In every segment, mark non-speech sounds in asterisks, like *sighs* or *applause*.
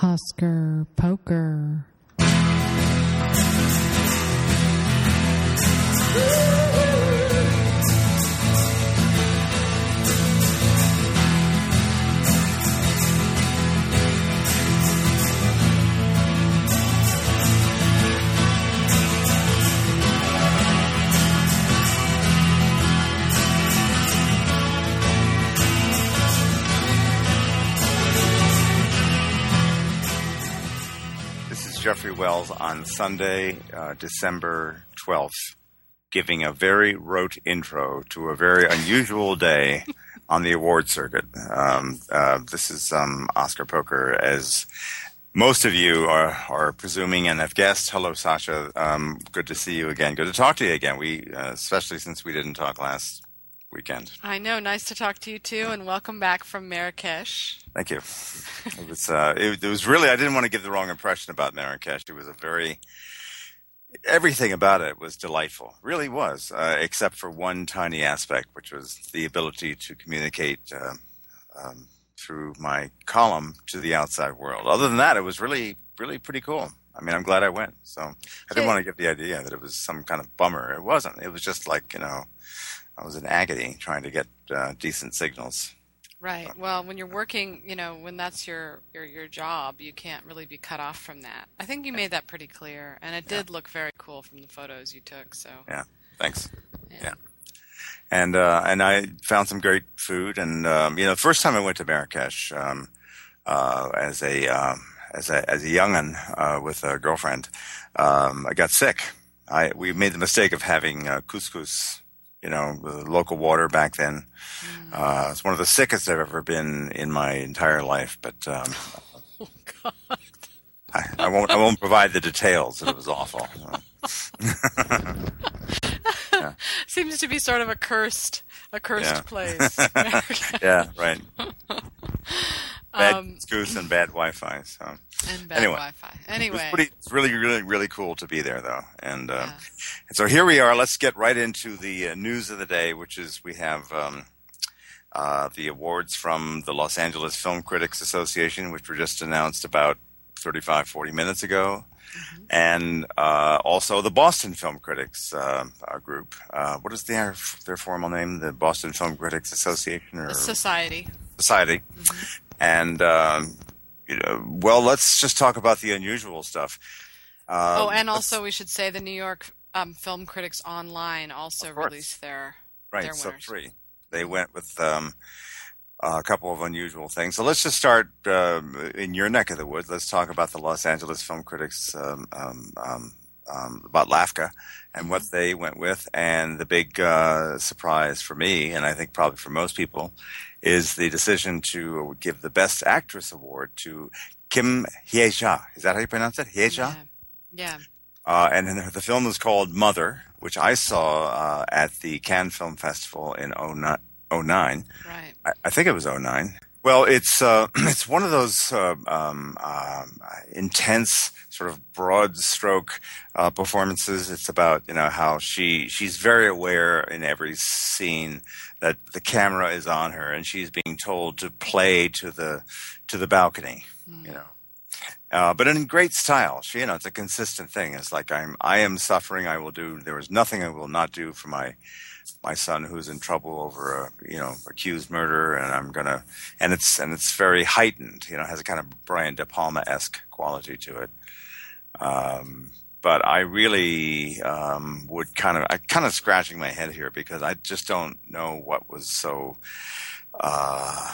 Oscar Poker. *laughs* Jeffrey Wells on Sunday, uh, December 12th, giving a very rote intro to a very unusual day on the award circuit. Um, uh, this is um, Oscar Poker, as most of you are, are presuming and have guessed. Hello, Sasha. Um, good to see you again. Good to talk to you again. We, uh, especially since we didn't talk last weekend. I know. Nice to talk to you too, and welcome back from Marrakesh. Thank you. *laughs* It was uh, it, it was really I didn't want to give the wrong impression about Marrakesh. It was a very everything about it was delightful. Really was, uh, except for one tiny aspect, which was the ability to communicate uh, um, through my column to the outside world. Other than that, it was really really pretty cool. I mean, I'm glad I went. So I didn't want to give the idea that it was some kind of bummer. It wasn't. It was just like you know, I was in agony trying to get uh, decent signals. Right. Well, when you're working, you know, when that's your, your your job, you can't really be cut off from that. I think you made that pretty clear, and it did look very cool from the photos you took. So Yeah. Thanks. yeah. Yeah. and uh, and I found some great food. And um, you know, the first time I went to Marrakesh um, uh, as a um, as a as a young'un uh, with a girlfriend, um, I got sick. I we made the mistake of having uh, couscous, you know, with local water back then. Uh, it's one of the sickest I've ever been in my entire life, but. Um, *laughs* Oh God. I, I won't. I won't provide the details. It was awful. *laughs* Seems to be sort of a cursed a cursed Yeah. place. *laughs* yeah, right. Bad Um, goose and bad Wi-Fi. So and bad Anyway. Wi-Fi. Anyway, pretty, it's really, really, really cool to be there, though. And, uh, Yeah. and so here we are. Let's get right into the uh, news of the day, which is we have um, uh, the awards from the Los Angeles Film Critics Association, which were just announced about 35, 40 minutes ago. And uh, also the Boston Film Critics uh, uh, group. Uh, what is their their formal name? The Boston Film Critics Association or society. society. And um, you know, well, let's just talk about the unusual stuff. Uh, oh, and also we should say the New York um, Film Critics Online also released their right, their so winners. three. They went with um, a couple of unusual things. So let's just start um, in your neck of the woods. Let's talk about the Los Angeles Film Critics um, um, um, um, about LAFCA and what they went with. And the big uh, surprise for me, and I think probably for most people, is the decision to give the Best Actress award to Kim Hye-ja. Is that how you pronounce it? Hye-ja? Yeah. yeah. Uh, and the film is called Mother, which I saw uh, at the Cannes Film Festival in 09. 09. Right. I, I think it was 09. Well, it's uh, *clears throat* it's one of those uh, um, um, intense, sort of broad stroke uh, performances. It's about you know how she she's very aware in every scene that the camera is on her, and she's being told to play to the to the balcony. You know, uh, but in great style. She, you know, it's a consistent thing. It's like I'm, I am suffering. I will do. There is nothing I will not do for my, my son who's in trouble over a, you know, accused murder, and I'm gonna. And it's and it's very heightened. You know, has a kind of Brian De Palma esque quality to it. Um, but I really um, would kind of, I kind of scratching my head here because I just don't know what was so. Uh,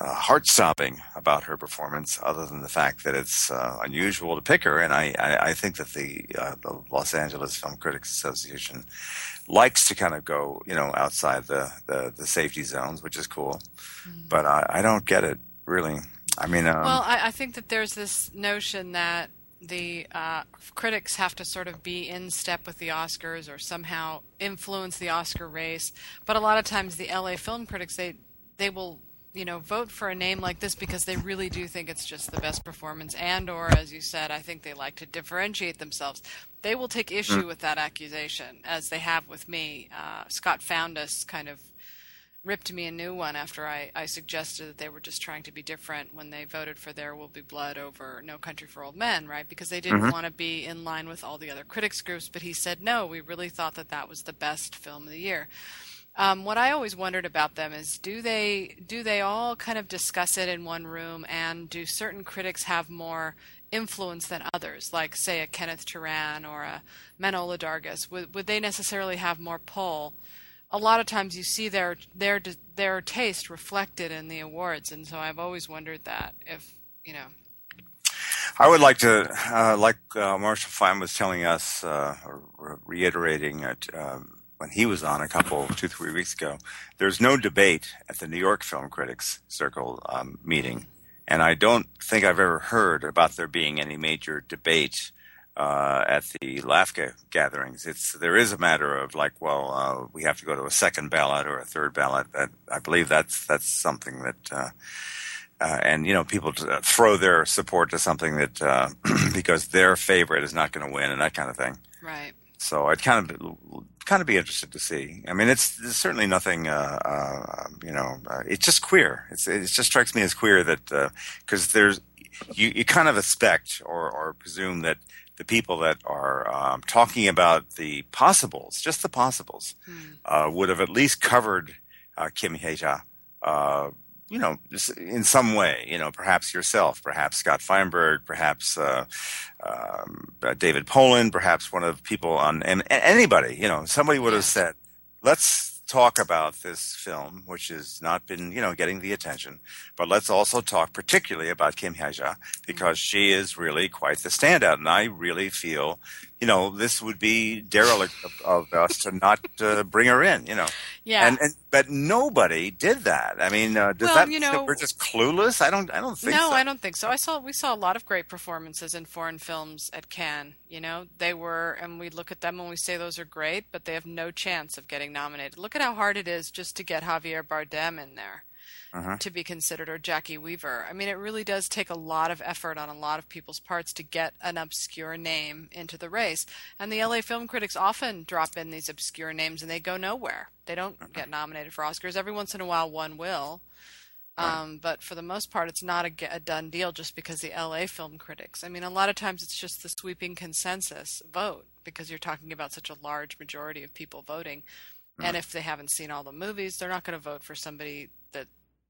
uh, heart stopping about her performance, other than the fact that it's uh, unusual to pick her. And I, I, I think that the, uh, the Los Angeles Film Critics Association likes to kind of go, you know, outside the, the, the safety zones, which is cool. But I, I don't get it really. I mean, um, Well, I, I think that there's this notion that the uh, critics have to sort of be in step with the Oscars or somehow influence the Oscar race. But a lot of times, the LA film critics they they will you know vote for a name like this because they really do think it's just the best performance and or as you said i think they like to differentiate themselves they will take issue with that accusation as they have with me uh, scott foundas kind of ripped me a new one after I, I suggested that they were just trying to be different when they voted for There Will Be Blood over No Country for Old Men, right? Because they didn't Mhm. want to be in line with all the other critics groups. But he said, no, we really thought that that was the best film of the year. Um, what I always wondered about them is do they do they all kind of discuss it in one room, and do certain critics have more influence than others, like say a Kenneth Turan or a Manohla Dargis? Would would they necessarily have more pull? A lot of times you see their their their taste reflected in the awards, and so I've always wondered that if you know. I would like to, uh, like uh, Marshall Fine was telling us, uh, reiterating it um, when he was on a couple, two, three weeks ago. There's no debate at the New York Film Critics Circle um, meeting, and I don't think I've ever heard about there being any major debate uh, at the LAFCA gatherings. It's there is a matter of like, well, uh, we have to go to a second ballot or a third ballot. I believe that's that's something that. Uh, uh, and you know people t- throw their support to something that uh, *clears throat* because their favorite is not going to win and that kind of thing. Right. So I'd kind of kind of be interested to see. I mean, it's, it's certainly nothing. Uh, uh, you know, uh, it's just queer. It's, it just strikes me as queer that because there's you, you kind of expect or, or presume that the people that are um, talking about the possibles, just the possibles, uh, would have at least covered uh, Kim Hye-ja, uh, you know, in some way, you know, perhaps yourself, perhaps Scott Feinberg, perhaps uh, um, David Poland, perhaps one of the people on, and anybody, you know, somebody would have said, let's talk about this film, which has not been, you know, getting the attention, but let's also talk particularly about Kim Hye-ja because she is really quite the standout, and I really feel, you know, this would be derelict of, of us to not uh, bring her in, you know. Yeah. And, and but nobody did that. I mean, uh, does Well, that you know- we're just clueless? I don't. I don't think no, so. I don't think so. I saw we saw a lot of great performances in foreign films at Cannes. You know, they were, and we look at them and we say those are great, but they have no chance of getting nominated. Look at how hard it is just to get Javier Bardem in there Uh-huh. to be considered, or Jacki Weaver. I mean, it really does take a lot of effort on a lot of people's parts to get an obscure name into the race. And the LA film critics often drop in these obscure names and they go nowhere. They don't get nominated for Oscars. Every once in a while, one will. Um, but for the most part, it's not a, a done deal just because the LA film critics. I mean, a lot of times it's just the sweeping consensus vote because you're talking about such a large majority of people voting. And if they haven't seen all the movies, they're not going to vote for somebody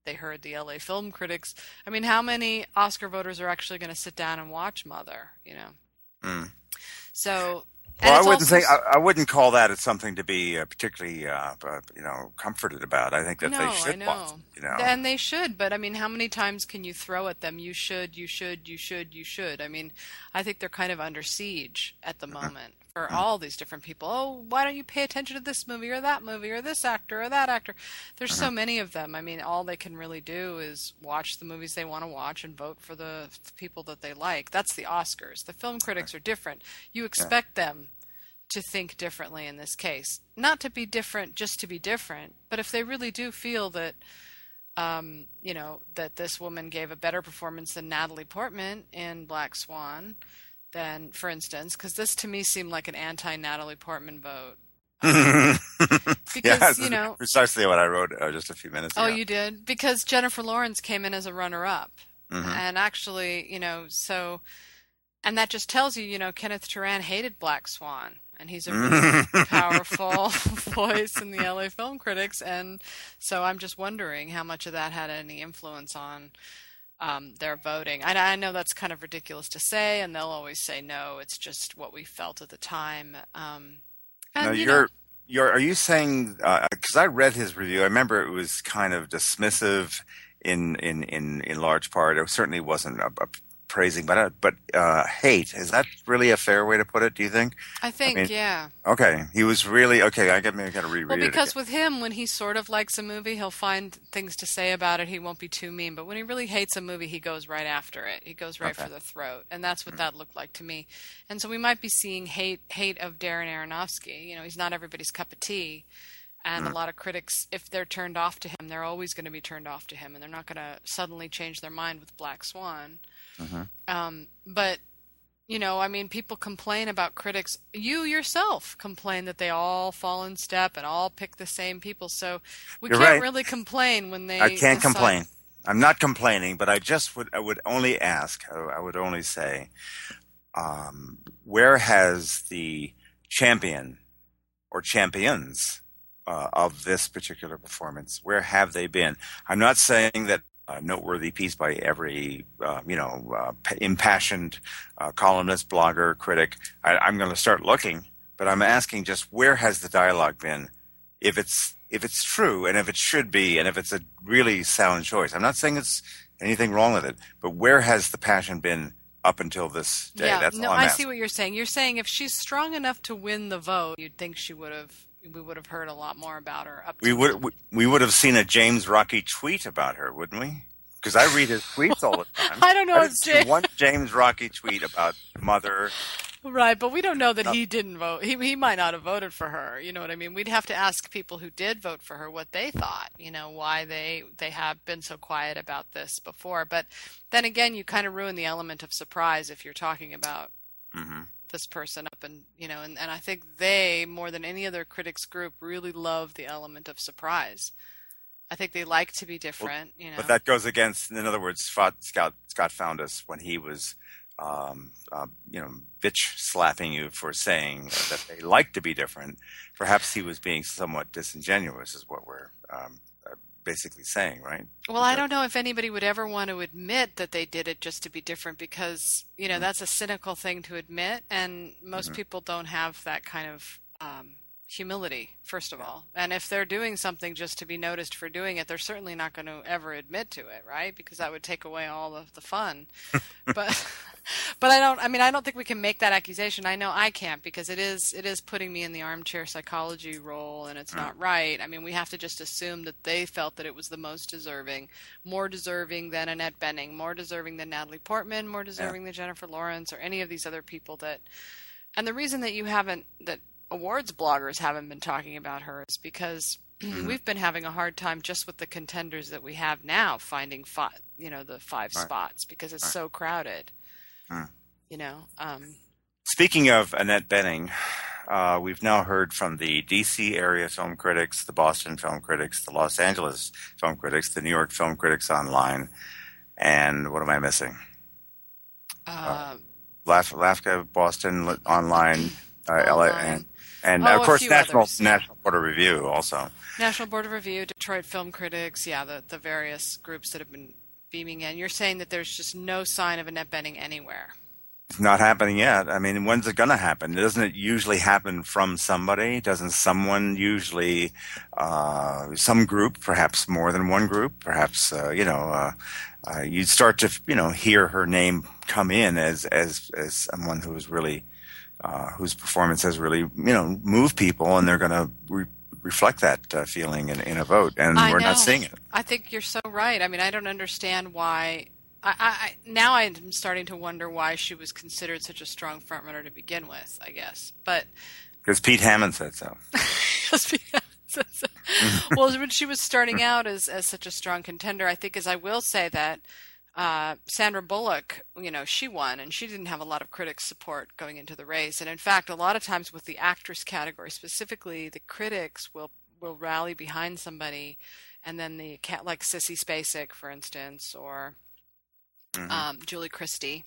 they heard the LA film critics. I mean, how many Oscar voters are actually going to sit down and watch Mother? You know. Mm. So. Well, I wouldn't also say I, I wouldn't call that as something to be uh, particularly, uh, uh, you know, comforted about. I think that no, they I should know. watch. You know, And they should, but I mean, how many times can you throw at them? You should, you should, you should, you should. I mean, I think they're kind of under siege at the moment for all these different people. Oh, why don't you pay attention to this movie or that movie or this actor or that actor? There's so many of them. I mean, all they can really do is watch the movies they want to watch and vote for the, the people that they like. That's the Oscars. The film critics are different. You expect them to think differently in this case. Not to be different just to be different, but if they really do feel that um, you know, that this woman gave a better performance than Natalie Portman in Black Swan, then, for instance, because this to me seemed like an anti Natalie Portman vote. *laughs* Because, yeah, you know- precisely what I wrote uh, just a few minutes ago. Oh, ago. you did? Because Jennifer Lawrence came in as a runner up. Mhm. And actually, you know, so, and that just tells you, you know, Kenneth Turan hated Black Swan. And he's a really *laughs* powerful *laughs* voice in the LA film critics. And so I'm just wondering how much of that had any influence on um, their voting. I, I know that's kind of ridiculous to say, and they'll always say, no, it's just what we felt at the time. Um, and, Now you you're you're are you saying because I read his review? I remember it was kind of dismissive in in in in large part. It certainly wasn't a, a praising, but uh, but uh, hate is that really a fair way to put it? Do you think? I think, mean, yeah. Okay, he was really okay. I got maybe got to reread Well, because with him, when he sort of likes a movie, he'll find things to say about it. He won't be too mean. But when he really hates a movie, he goes right after it. He goes right Okay. for the throat, and that's what that looked like to me. And so we might be seeing hate hate of Darren Aronofsky. You know, he's not everybody's cup of tea. And a lot of critics, if they're turned off to him, they're always going to be turned off to him, and they're not going to suddenly change their mind with Black Swan. Um, but you know, I mean, people complain about critics. You yourself complain that they all fall in step and all pick the same people. So we You're can't right. really complain when they. I can't decide- complain. I'm not complaining, but I just would I would only ask. I, I would only say, um, where has the champion or champions uh, of this particular performance? Where have they been? I'm not saying that a noteworthy piece by every uh, you know uh, impassioned uh, columnist, blogger, critic. I, I'm going to start looking, but I'm asking just where has the dialogue been? If it's if it's true and if it should be and if it's a really sound choice. I'm not saying it's anything wrong with it, but where has the passion been up until this day? Yeah, That's no, I asking. see what you're saying. You're saying if she's strong enough to win the vote, you'd think she would have. We would have heard a lot more about her. Up We would we, we would have seen a James Rocchi tweet about her, wouldn't we? Because I read his tweets all the *laughs* time. I don't know I if James- one James Rocchi tweet about mother. Right, but we don't know that he didn't vote. He he might not have voted for her. You know what I mean? We'd have to ask people who did vote for her what they thought. You know why they they have been so quiet about this before. But then again, you kind of ruin the element of surprise if you're talking about hmm this person up and you know and, and i think they more than any other critics group really love the element of surprise i think they like to be different you know But that goes against, in other words, Scott Scott, Scott Foundas when he was, um, uh, you know, bitch slapping you for saying that they like to be different. Perhaps he was being somewhat disingenuous, is what we're um, basically saying, right? well i don't know if anybody would ever want to admit that they did it just to be different because you know that's a cynical thing to admit and most people don't have that kind of um, humility first of all and if they're doing something just to be noticed for doing it they're certainly not going to ever admit to it right because that would take away all of the fun *laughs* but but I don't I mean I don't think we can make that accusation. I know I can't because it is it is putting me in the armchair psychology role and it's not right. I mean we have to just assume that they felt that it was the most deserving, more deserving than Annette Bening, more deserving than Natalie Portman, more deserving than Jennifer Lawrence or any of these other people that and the reason that you haven't that awards bloggers haven't been talking about her is because *clears throat* we've been having a hard time just with the contenders that we have now finding five, you know, the five Right. spots because it's so crowded. You know, um, Speaking of Annette Bening, uh, we've now heard from the DC area film critics, the Boston film critics, the Los Angeles film critics, the New York film critics online, and what am I missing? uh, Laf- LAFCA, Boston online, uh, LA, and, and Oh, of course National others. National Board of Review also. National Board of Review, Detroit Film Critics, yeah, the the various groups that have been beaming in. You're saying that there's just no sign of Annette Bening anywhere. It's not happening yet. I mean, when's it going to happen? Doesn't it usually happen from somebody? Doesn't someone usually, uh, some group, perhaps more than one group, perhaps, uh, you know, uh, uh, you start to, you know, hear her name come in as, as, as someone who's really, uh, whose performance has really, you know, moved people and they're going to re- reflect that uh, feeling in, in a vote. And I we're know. not seeing it. I think you're so right. I mean, I don't understand why. I, I, now I'm starting to wonder why she was considered such a strong frontrunner to begin with. I guess, but Because Pete Hammond said so. *laughs* *laughs* well, when she was starting out as as such a strong contender, I think as I will say that uh, Sandra Bullock, you know, she won, and she didn't have a lot of critics' support going into the race. And in fact, a lot of times with the actress category specifically, the critics will will rally behind somebody, and then the cat like Sissy Spacek, for instance, or Mhm. um, Julie Christie,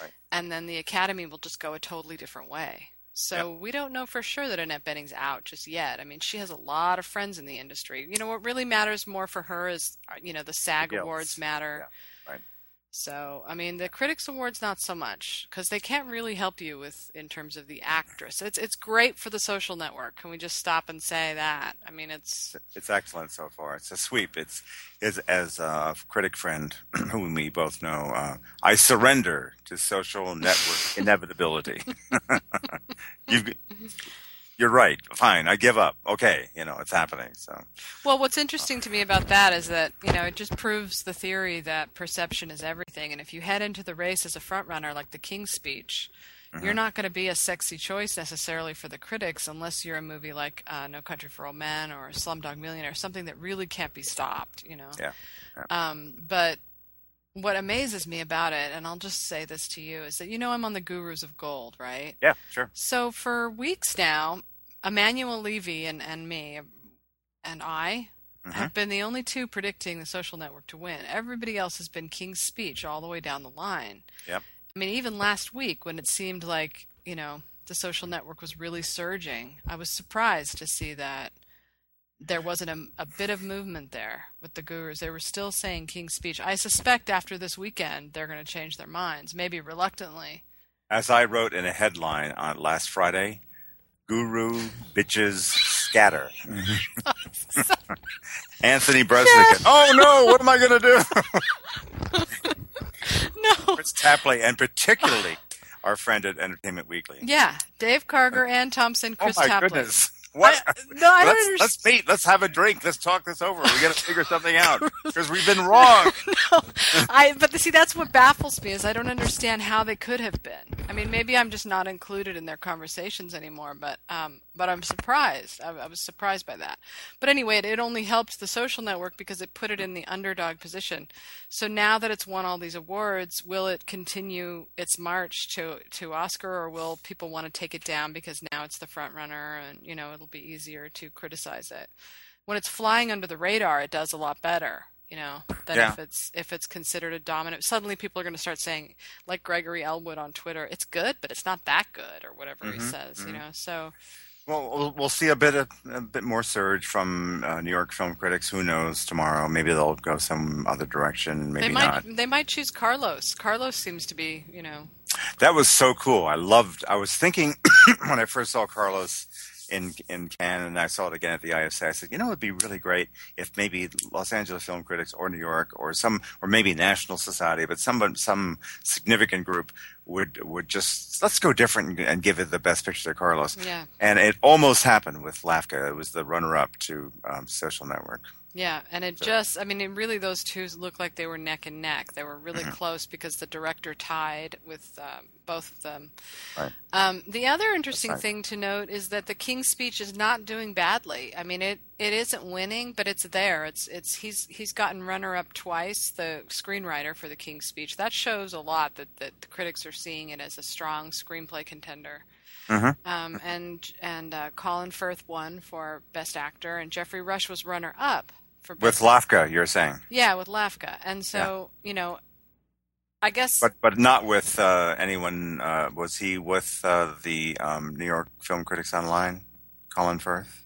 Right. and then the Academy will just go a totally different way. So we don't know for sure that Annette Bening's out just yet. I mean, she has a lot of friends in the industry. You know, what really matters more for her is, uh, you know, the SAG guilds. awards matter. Yeah, right. So, I mean, the critics awards not so much because they can't really help you with in terms of the actress. It's it's great for the social network. Can we just stop and say that? I mean, it's It's excellent so far. It's a sweep. It's is as a critic friend *clears throat* whom we both know. Uh, I surrender to social network *laughs* inevitability. *laughs* You've, you're right. Fine. I give up. Okay. You know it's happening. So Well, what's interesting to me about that is that you know it just proves the theory that perception is everything, and if you head into the race as a front runner, like the King's Speech, you're not going to be a sexy choice necessarily for the critics unless you're a movie like uh, No Country for Old Men or Slumdog Millionaire, something that really can't be stopped. You know. yeah. Um, but what amazes me about it, and I'll just say this to you, is that you know I'm on the Gurus of Gold, right? Yeah, sure. So for weeks now, Emanuel Levy and, and me and I Mhm. have been the only two predicting the social network to win. Everybody else has been King's Speech all the way down the line. Yep. I mean, even last week when it seemed like, you know, the social network was really surging, I was surprised to see that there wasn't a, a bit of movement there with the gurus. They were still saying King's Speech. I suspect after this weekend they're going to change their minds, maybe reluctantly. As I wrote in a headline on last Friday, Guru bitches scatter. *laughs* Anthony Bresnick. Oh no, what am I going to do? *laughs* No. Kris Tapley, and particularly our friend at Entertainment Weekly. Yeah, Dave Karger, Anne Thompson, oh, Kris oh my Tapley. goodness. What? I- no, I don't let's, understand. let's meet. Let's have a drink. Let's talk this over. We got to figure something out *laughs* because we've been wrong. *laughs* no, I but see that's what baffles me is I don't understand how they could have been. I mean, maybe I'm just not included in their conversations anymore, but um, but I'm surprised. I, I was surprised by that. But anyway, it, it only helped the social network because it put it in the underdog position. So now that it's won all these awards, will it continue its march to to Oscar, or will people want to take it down because now it's the front runner and you know it'll be easier to criticize it? When it's flying under the radar, it does a lot better. You know, than Yeah. if it's if it's considered a dominant. Suddenly, people are going to start saying, like Gregory Ellwood on Twitter, "It's good, but it's not that good," or whatever he says. You know, so Well, we'll, we'll see a bit of, a bit more surge from uh, New York film critics. Who knows tomorrow? Maybe they'll go some other direction. Maybe they might not. they might choose Carlos. Carlos seems to be, you know, That was so cool. I loved. I was thinking *coughs* when I first saw Carlos in in Cannes, and I saw it again at the IFC. I said, you know, it'd be really great if maybe Los Angeles film critics or New York or some or maybe National Society, but some some significant group would would just let's go different and, and give it the best picture to Carlos. Yeah. And it almost happened with LAFCA. It was the runner up to um, Social Network. Yeah. And it just, I mean, it really those two looked like they were neck and neck. They were really close because the director tied with um, both of them. Right. Um, the other interesting right. thing to note is that the King's Speech is not doing badly. I mean, it, it isn't winning, but it's there. It's it's he's he's gotten runner up twice. The screenwriter for the King's Speech that shows a lot that that the critics are seeing it as a strong screenplay contender. Mhm. Um, and and uh, Colin Firth won for Best Actor, and Geoffrey Rush was runner up for With. LAFCA, you're saying, yeah, with LAFCA, and so you know, I guess but but not with uh, anyone. Uh, was he with uh, the um, New York Film Critics Online, Colin Firth?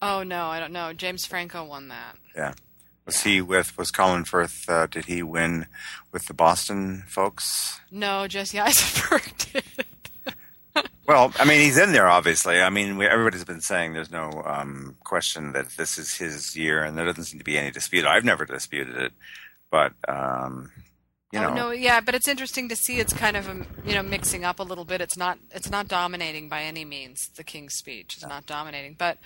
oh no, I don't know. James Franco won that. Yeah. Was he with? Was Colin Firth? Uh, did he win with the Boston folks? No, Jesse Eisenberg *laughs* did. Well, I mean, he's in there, obviously. I mean, we, everybody's been saying there's no um, question that this is his year, and there doesn't seem to be any dispute. I've never disputed it, but um, you know, oh no, yeah, but it's interesting to see. It's kind of um, you know mixing up a little bit. It's not it's not dominating by any means. The King's Speech is not dominating, but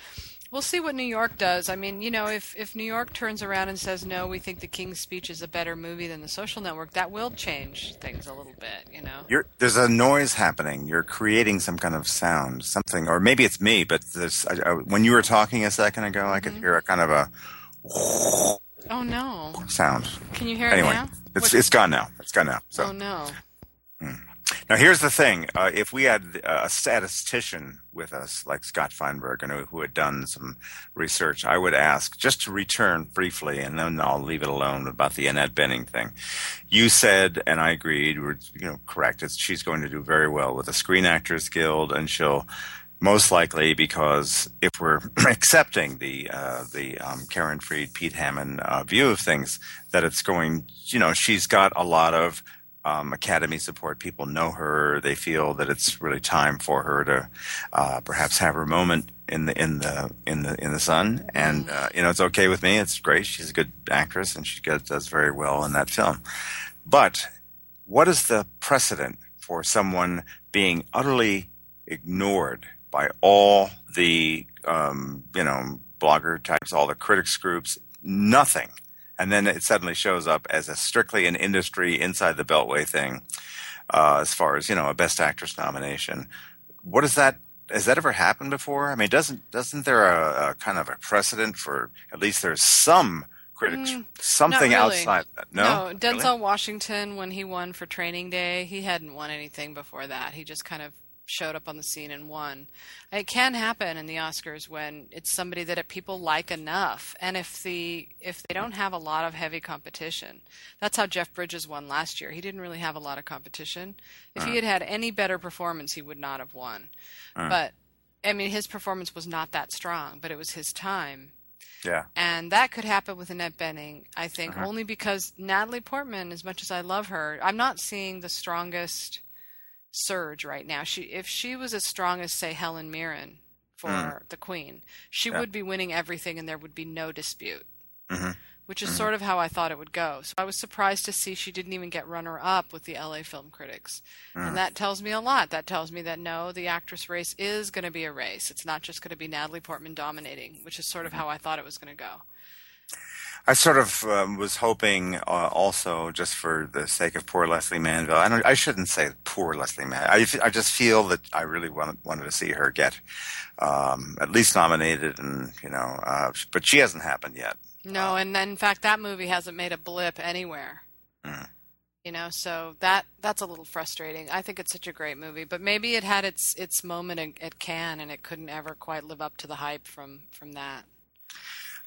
we'll see what New York does. I mean, you know, if if New York turns around and says no, we think the King's Speech is a better movie than The Social Network, that will change things a little bit. You know. You're, there's a noise happening. You're creating some kind of sound, something, or maybe it's me. But there's I, I, when you were talking a second ago, I Mm-hmm. could hear a kind of a Oh no! sound. Can you hear Anyway, it now? it's it's gone now. It's gone now. So Oh no! now here's the thing: uh, if we had a statistician with us, like Scott Feinberg, and who, who had done some research, I would ask just to return briefly, and then I'll leave it alone about the Annette Bening thing. You said, and I agreed. We're you know correct. It's, she's going to do very well with the Screen Actors Guild, and she'll most likely because if we're *clears throat* accepting the uh, the um, Karen Freed, Pete Hammond uh, view of things, that it's going, you know, she's got a lot of um, Academy support. People know her; they feel that it's really time for her to uh, perhaps have her moment in the in the in the in the sun. And uh, you know, it's okay with me. It's great. She's a good actress, and she does very well in that film. But what is the precedent for someone being utterly ignored by all the um, you know blogger types, all the critics groups, nothing, and then it suddenly shows up as a strictly an industry inside the Beltway thing, uh, as far as you know a Best Actress nomination. What is that? Has that ever happened before? I mean, doesn't doesn't there a, a kind of a precedent for at least there's some critics. Mm, Something really. outside that. No, No, Denzel Really? Washington, when he won for Training Day, he hadn't won anything before that. He just kind of showed up on the scene and won. It can happen in the Oscars when it's somebody that people like enough, and if the if they don't have a lot of heavy competition, that's how Jeff Bridges won last year. He didn't really have a lot of competition. If he had had any better performance, he would not have won. But I mean, his performance was not that strong, but it was his time. Yeah. And that could happen with Annette Bening, I think, uh-huh. only because Natalie Portman, as much as I love her, I'm not seeing the strongest surge right now. She, if she was as strong as, say, Helen Mirren for hmm. the Queen, she Yeah. would be winning everything, and there would be no dispute. Mhm. Which is mm-hmm. sort of how I thought it would go. So I was surprised to see she didn't even get runner up with the LA film critics. And mm-hmm. that tells me a lot. That tells me that no, the actress race is going to be a race. It's not just going to be Natalie Portman dominating, which is sort of mm-hmm. how I thought it was going to go. I sort of um, was hoping, uh, also, just for the sake of poor Lesley Manville. I, don't, I shouldn't say poor Lesley Manville. I just feel that I really wanted, wanted to see her get um, at least nominated, and you know, uh, but she hasn't happened yet. No, and then, in fact, that movie hasn't made a blip anywhere. Mm. You know, so that that's a little frustrating. I think it's such a great movie, but maybe it had its its moment at, at Cannes, and it couldn't ever quite live up to the hype from from that.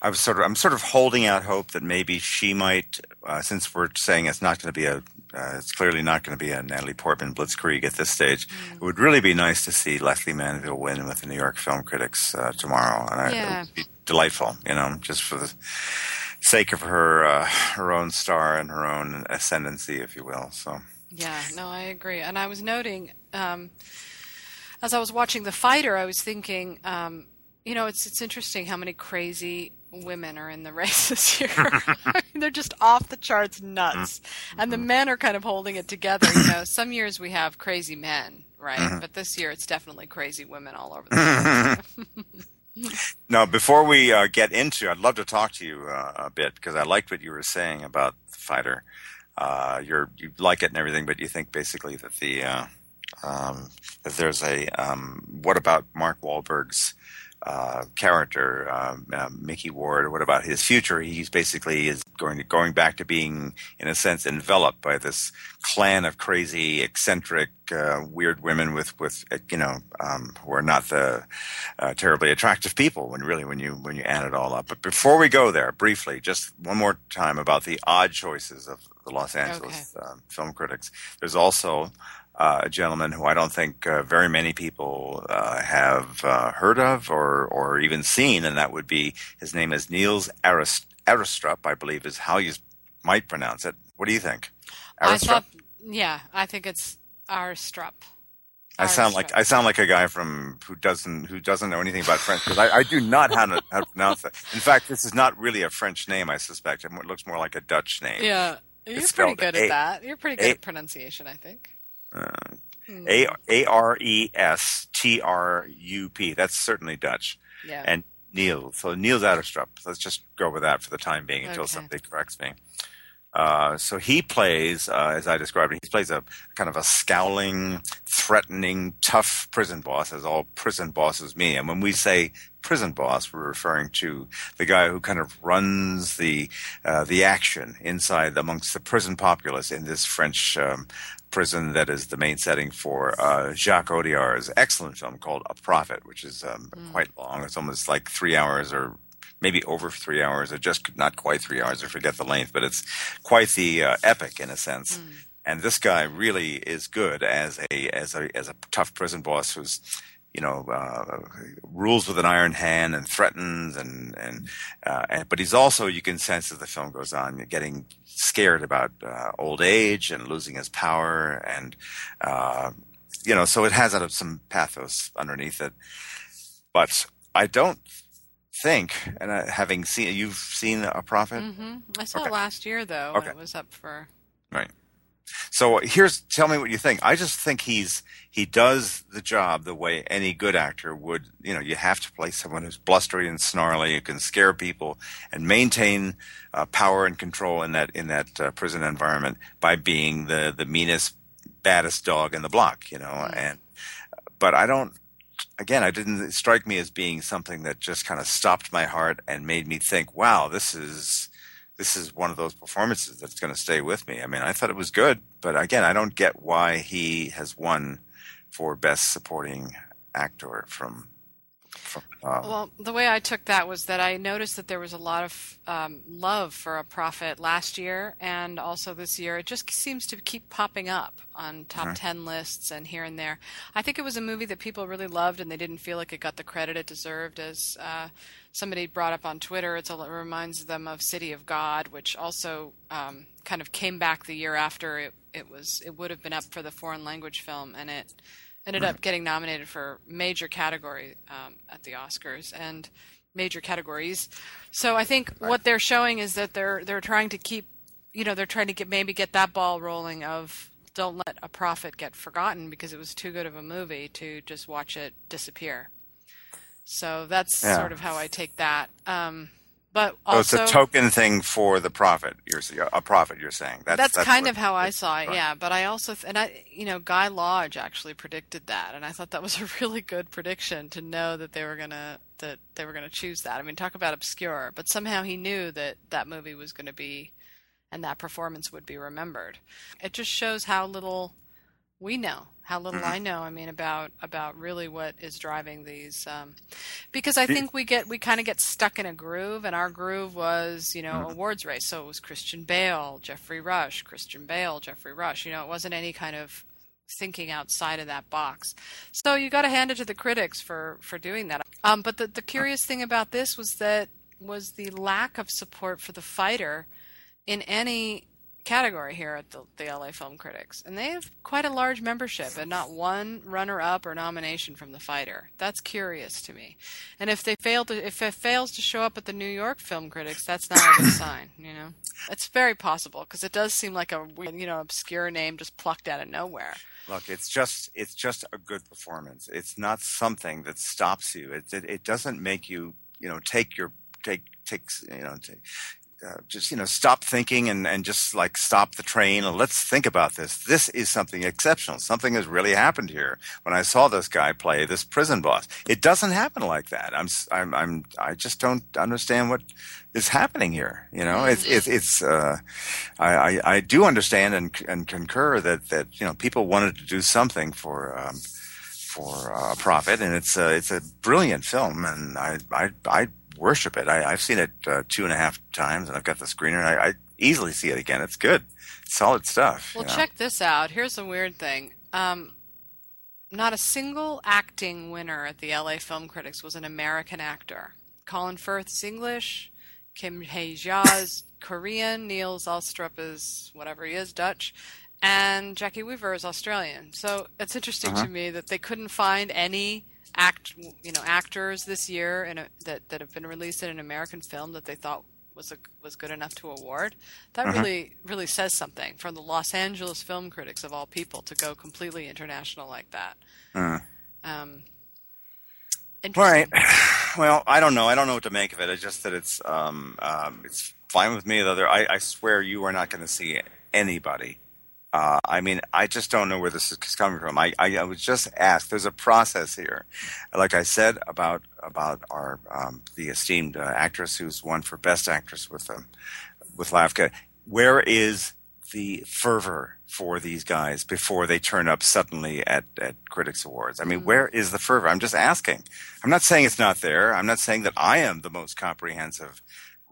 I was sort of, I'm sort of holding out hope that maybe she might, uh, since we're saying it's not going to be a, uh, it's clearly not going to be a Natalie Portman blitzkrieg at this stage. It would really be nice to see Lesley Manville win with the New York Film Critics uh, tomorrow, and I, it would be delightful, you know, just for the sake of her, uh, her own star and her own ascendancy, if you will. So. Yeah, no, I agree. And I was noting, um, as I was watching The Fighter, I was thinking, um, you know, it's it's interesting how many crazy women are in the race *laughs* this year. *laughs* They're just off the charts nuts, and the men are kind of holding it together. You know, some years we have crazy men, right? But this year it's definitely crazy women all over the place. *laughs* Now, before we uh, get into, I'd love to talk to you uh, a bit because I liked what you were saying about the fighter. Uh, you're you like it and everything, but you think basically that the uh, um, that there's a um, what about Mark Wahlberg's uh, character, um, uh, Micky Ward? What about his future? He's basically is going to going back to being, in a sense, enveloped by this clan of crazy, eccentric, uh, weird women with with uh, you know um, who are not the uh, terribly attractive people when really when you when you add it all up. But before we go there, briefly, just one more time about the odd choices of the Los Angeles uh, film critics. There's also uh, a gentleman who I don't think uh, very many people uh, have uh, heard of or or even seen, and that would be his name is Niels Arist- Aristrup, I believe is how you might pronounce it. What do you think? I Aristrup? thought, yeah, I think it's Arstrup. I sound like I sound like a guy from who doesn't who doesn't know anything about French because I, I do not how to, how to pronounce that. In fact, this is not really a French name. I suspect it looks more like a Dutch name. Yeah, you're It's pretty good A- at that. You're pretty good A- at pronunciation, I think. A A R E S T R U P. That's certainly Dutch. Yeah. And Neil. So Niels Adderstrup. Let's just go with that for the time being until Okay. somebody corrects me. Uh, so he plays, uh, as I described it, he plays a kind of a scowling, threatening, tough prison boss, as all prison bosses mean. And when we say prison boss, we're referring to the guy who kind of runs the uh, the action inside amongst the prison populace in this French um, prison that is the main setting for uh, Jacques Audiard's excellent film called A Prophet, which is um, quite long. It's almost like three hours or maybe over three hours, or just not quite three hours. I forget the length, but it's quite the uh, epic in a sense. And this guy really is good as a as a as a tough prison boss who's you know uh, rules with an iron hand and threatens and and, uh, and but he's also you can sense as the film goes on getting scared about uh, old age and losing his power and uh, you know so it has some pathos underneath it but I don't think, and uh, having seen, you've seen a prophet, hmm I saw Okay. it last year though. Okay. When it was up for. right? So here's, tell me what you think. I just think he's he does the job the way any good actor would. You know, you have to play someone who's blustery and snarly, who can scare people and maintain uh, power and control in that in that uh, prison environment by being the the meanest, baddest dog in the block. You know, and but I don't. Again, I didn't strike me as being something that just kind of stopped my heart and made me think, "Wow, this is this is one of those performances that's going to stay with me. I mean, I thought it was good, but again, I don't get why he has won for best supporting actor from. From um, Well, the way I took that was that I noticed that there was a lot of um, love for a prophet last year and also this year. It just seems to keep popping up on top 10 lists and here and there. I think it was a movie that people really loved and they didn't feel like it got the credit it deserved. As uh, somebody brought up on Twitter, it's a, it reminds them of City of God, which also um, kind of came back the year after it, it was it would have been up for the foreign language film and it ended up getting nominated for major category um, at the Oscars and major categories. So I think what they're showing is that they're they're trying to keep, you know, they're trying to get maybe get that ball rolling of don't let a prophet get forgotten because it was too good of a movie to just watch it disappear. So that's Yeah. sort of how I take that. Um, but so it's a token thing for the prophet. You're a prophet. You're saying that's that's, kind of how I saw it, right. yeah. But I also, and I, you know, Guy Lodge actually predicted that, and I thought that was a *laughs* really good prediction to know that they were gonna that they were gonna choose that. I mean, talk about obscure, but somehow he knew that that movie was going to be, and that performance would be remembered. It just shows how little we know, how little Mm-hmm. I know. I mean, about about really what is driving these, um, because I think we get we kind of get stuck in a groove, and our groove was you know Mm-hmm. awards race. So it was Christian Bale, Geoffrey Rush, Christian Bale, Geoffrey Rush. You know, it wasn't any kind of thinking outside of that box. So you got to hand it to the critics for for doing that. Um, but the the curious thing about this was that was the lack of support for the fighter in any category here at the, the LA Film Critics, and they have quite a large membership, and not one runner-up or nomination from the fighter. That's curious to me. And if they fail to, if it fails to show up at the New York Film Critics, that's not a good *coughs* sign. You know, it's very possible because it does seem like a you know obscure name just plucked out of nowhere. Look, it's just it's just a good performance. It's not something that stops you. It it, it doesn't make you you know take your take takes you know take, uh, just you know stop thinking and and just like stop the train and let's think about this. This is something exceptional. Something has really happened here. When I saw this guy play this prison boss, it doesn't happen like that. I'm I'm I'm I just don't understand what is happening here. You know, it's it's it's. Uh, I, I I do understand and and concur that that you know people wanted to do something for. Um, for uh, a Prophet, and it's a it's a brilliant film, and I I, I worship it. I, I've seen it uh, two and a half times, and I've got the screener. And I, I easily see it again. It's good, solid stuff. Well, you know? check this out. Here's a weird thing. Um, not a single acting winner at the LA Film Critics was an American actor. Colin Firth's English, Kim Hye-ja's *laughs* Korean, Niels Alstrup is whatever he is, Dutch, and Jacki Weaver is Australian. So it's interesting Uh-huh. to me that they couldn't find any act, you know, actors this year in a, that that have been released in an American film that they thought was a, was good enough to award. That Uh-huh. really really says something from the Los Angeles film critics of all people to go completely international like that. Uh. Um, Right. *sighs* Well, I don't know. I don't know what to make of it. It's just that it's um, um, it's fine with me. Though I, I swear, you are not going to see anybody. Uh, I mean, I just don't know where this is coming from. I, I, I was just asked. There's a process here, like I said about about our um, the esteemed uh, actress who's won for best actress with um, with LAFCA. Where is the fervor for these guys before they turn up suddenly at, at Critics Awards? I mean, where is the fervor? I'm just asking. I'm not saying it's not there. I'm not saying that I am the most comprehensive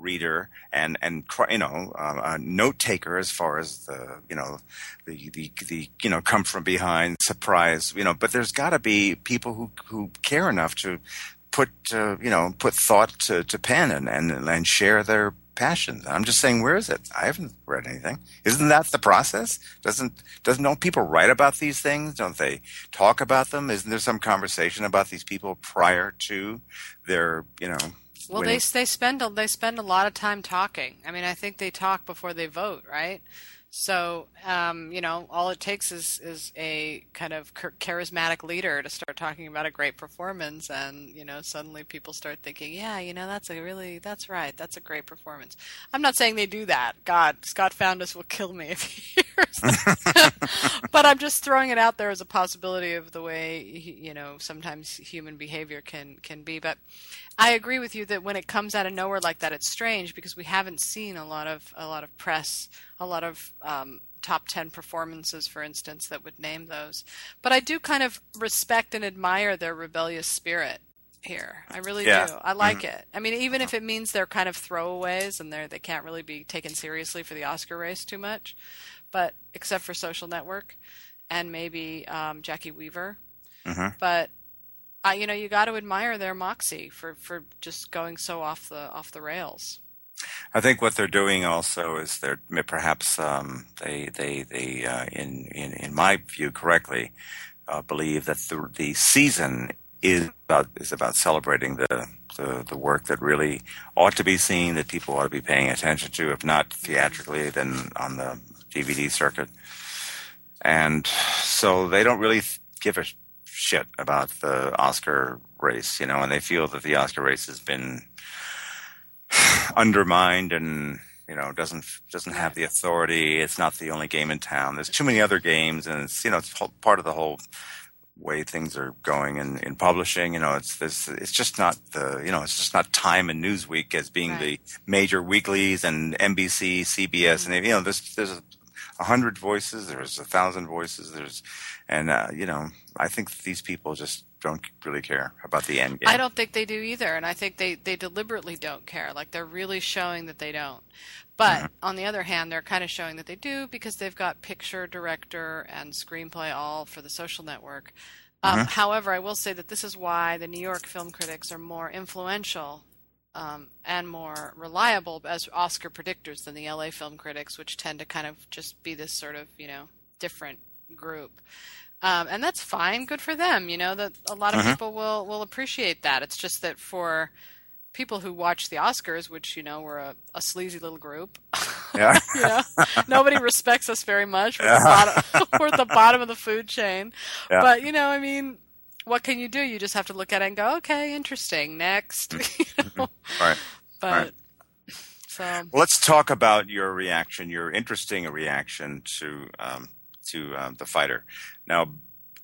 reader and and you know um, a note taker as far as the you know the the the you know come from behind surprise you know but there's got to be people who who care enough to put uh, you know put thought to, to pen and, and and share their passions. I'm just saying where is it? I haven't read anything. Isn't that the process? Doesn't doesn't don't people write about these things? Don't they talk about them? Isn't there some conversation about these people prior to their you know Well, winning? they they spend a, they spend a lot of time talking. I mean, I think they talk before they vote, right? So, um, you know, all it takes is is a kind of charismatic leader to start talking about a great performance, and you know, suddenly people start thinking, yeah, you know, that's a really that's right, that's a great performance. I'm not saying they do that. God, Scott Foundas will kill me *laughs* if he hears that. *laughs* but I'm just throwing it out there as a possibility of the way you know sometimes human behavior can can be. But I agree with you that when it comes out of nowhere like that, it's strange because we haven't seen a lot of a lot of press, a lot of um, top 10 performances, for instance, that would name those. But I do kind of respect and admire their rebellious spirit here. I really Yeah. do. I like Mhm. it. I mean, even if it means they're kind of throwaways and they're they can't really be taken seriously for the Oscar race too much, but except for Social Network and maybe um, Jacki Weaver. Mhm. But I, you know, you got to admire their moxie for for just going so off the off the rails. I think what they're doing also is they're perhaps um, they they they uh, in in in my view correctly uh, believe that the the season is about is about celebrating the, the the work that really ought to be seen that people ought to be paying attention to if not theatrically then on the DVD circuit. And so they don't really give a shit about the Oscar race you know and they feel that the Oscar race has been *sighs* undermined and you know doesn't doesn't have the authority. It's not the only game in town. There's too many other games, and it's you know it's part of the whole way things are going in, in publishing. You know, it's this it's just not the you know it's just not Time and Newsweek as being the major weeklies and NBC, CBS, and you know there's there's a, a hundred voices. There's a thousand voices. There's and uh, you know I think these people just don't really care about the end game. I don't think they do either, and I think they they deliberately don't care. Like they're really showing that they don't. But on the other hand, they're kind of showing that they do because they've got picture, director, and screenplay all for the social network. Um, However, I will say that this is why the New York film critics are more influential um, and more reliable as Oscar predictors than the LA film critics, which tend to kind of just be this sort of you know different group. Um, and that's fine, good for them. You know that a lot of people will will appreciate that. It's just that for people who watch the Oscars, which you know we're a, a sleazy little group, *laughs* yeah. you know, nobody respects us very much. We're, the bottom, *laughs* we're at the bottom of the food chain. Yeah. But you know, I mean, what can you do? You just have to look at it and go, okay, interesting. Next, *laughs* you know? right. But Right. so Well, let's talk about your reaction, your interesting reaction to um, to um, the fighter. Now,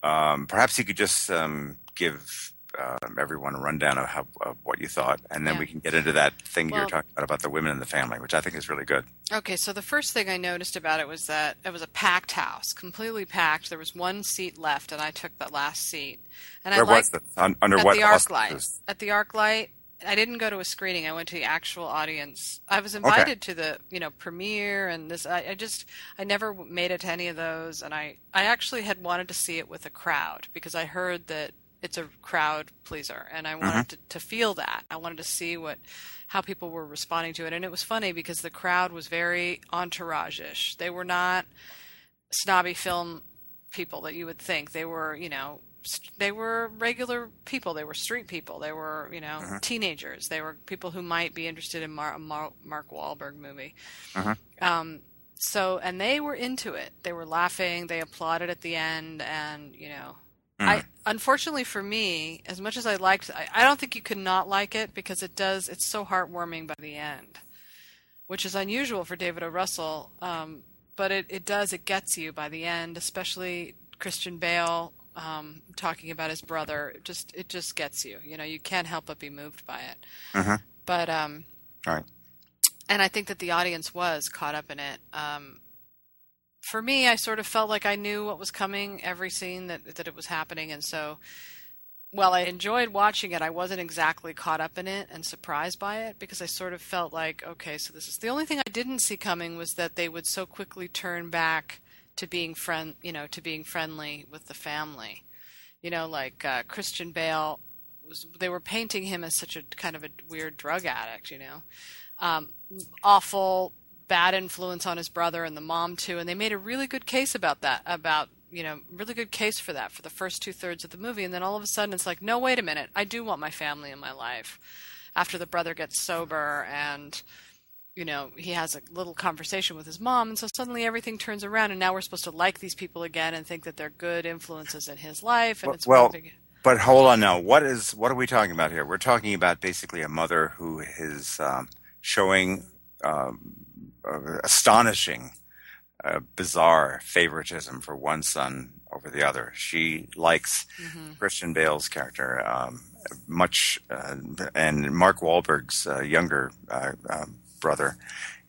um, perhaps you could just um, give um, everyone a rundown of, how, of what you thought, and then Yeah. we can get into that thing you Well- were talking about about the women in the family, which I think is really good. Okay, so the first thing I noticed about it was that it was a packed house, completely packed. There was one seat left, and I took the last seat. And Where I liked was? Un- under at what the ArcLight. At the ArcLight, I didn't go to a screening. I went to the actual audience. I was invited to the you know premiere and this. I, I just I never made it to any of those, and I I actually had wanted to see it with a crowd because I heard that it's a crowd pleaser, and I wanted mm-hmm. to, to feel that. I wanted to see what how people were responding to it, and it was funny because the crowd was very entourage-ish. They were not snobby film people that you would think. They were, you know, they were regular people. They were street people. They were, you know, teenagers. They were people who might be interested in Mar- Mar- Mark Wahlberg movie. Um, so, and they were into it. They were laughing. They applauded at the end, and you know, I unfortunately for me, as much as I liked, I, I don't think you could not like it because it does. It's so heartwarming by the end, which is unusual for David O. Russell. Um, but it, it does. It gets you by the end, especially Christian Bale um, talking about his brother. It just it just gets you. You know, you can't help but be moved by it. But um, All right. and I think that the audience was caught up in it. Um, for me, I sort of felt like I knew what was coming every scene that that it was happening, and so while I enjoyed watching it, I wasn't exactly caught up in it and surprised by it because I sort of felt like, okay, so this is the only thing I didn't see coming was that they would so quickly turn back to being friend, you know, to being friendly with the family. You know, like uh, Christian Bale was. They were painting him as such a kind of a weird drug addict. You know, um, awful, bad influence on his brother and the mom too. And they made a really good case about that. About you know, really good case for that for the first two thirds of the movie. And then all of a sudden, it's like, no, wait a minute, I do want my family in my life. After the brother gets sober and you know, he has a little conversation with his mom, and so suddenly everything turns around, and now we're supposed to like these people again and think that they're good influences in his life, and it's well, big- but hold on now. What is what are we talking about here? We're talking about basically a mother who is um, showing um, uh, astonishing a bizarre favoritism for one son over the other. She likes Mm-hmm. Christian Bale's character um, much, uh, and Mark Wahlberg's uh, younger uh, um, brother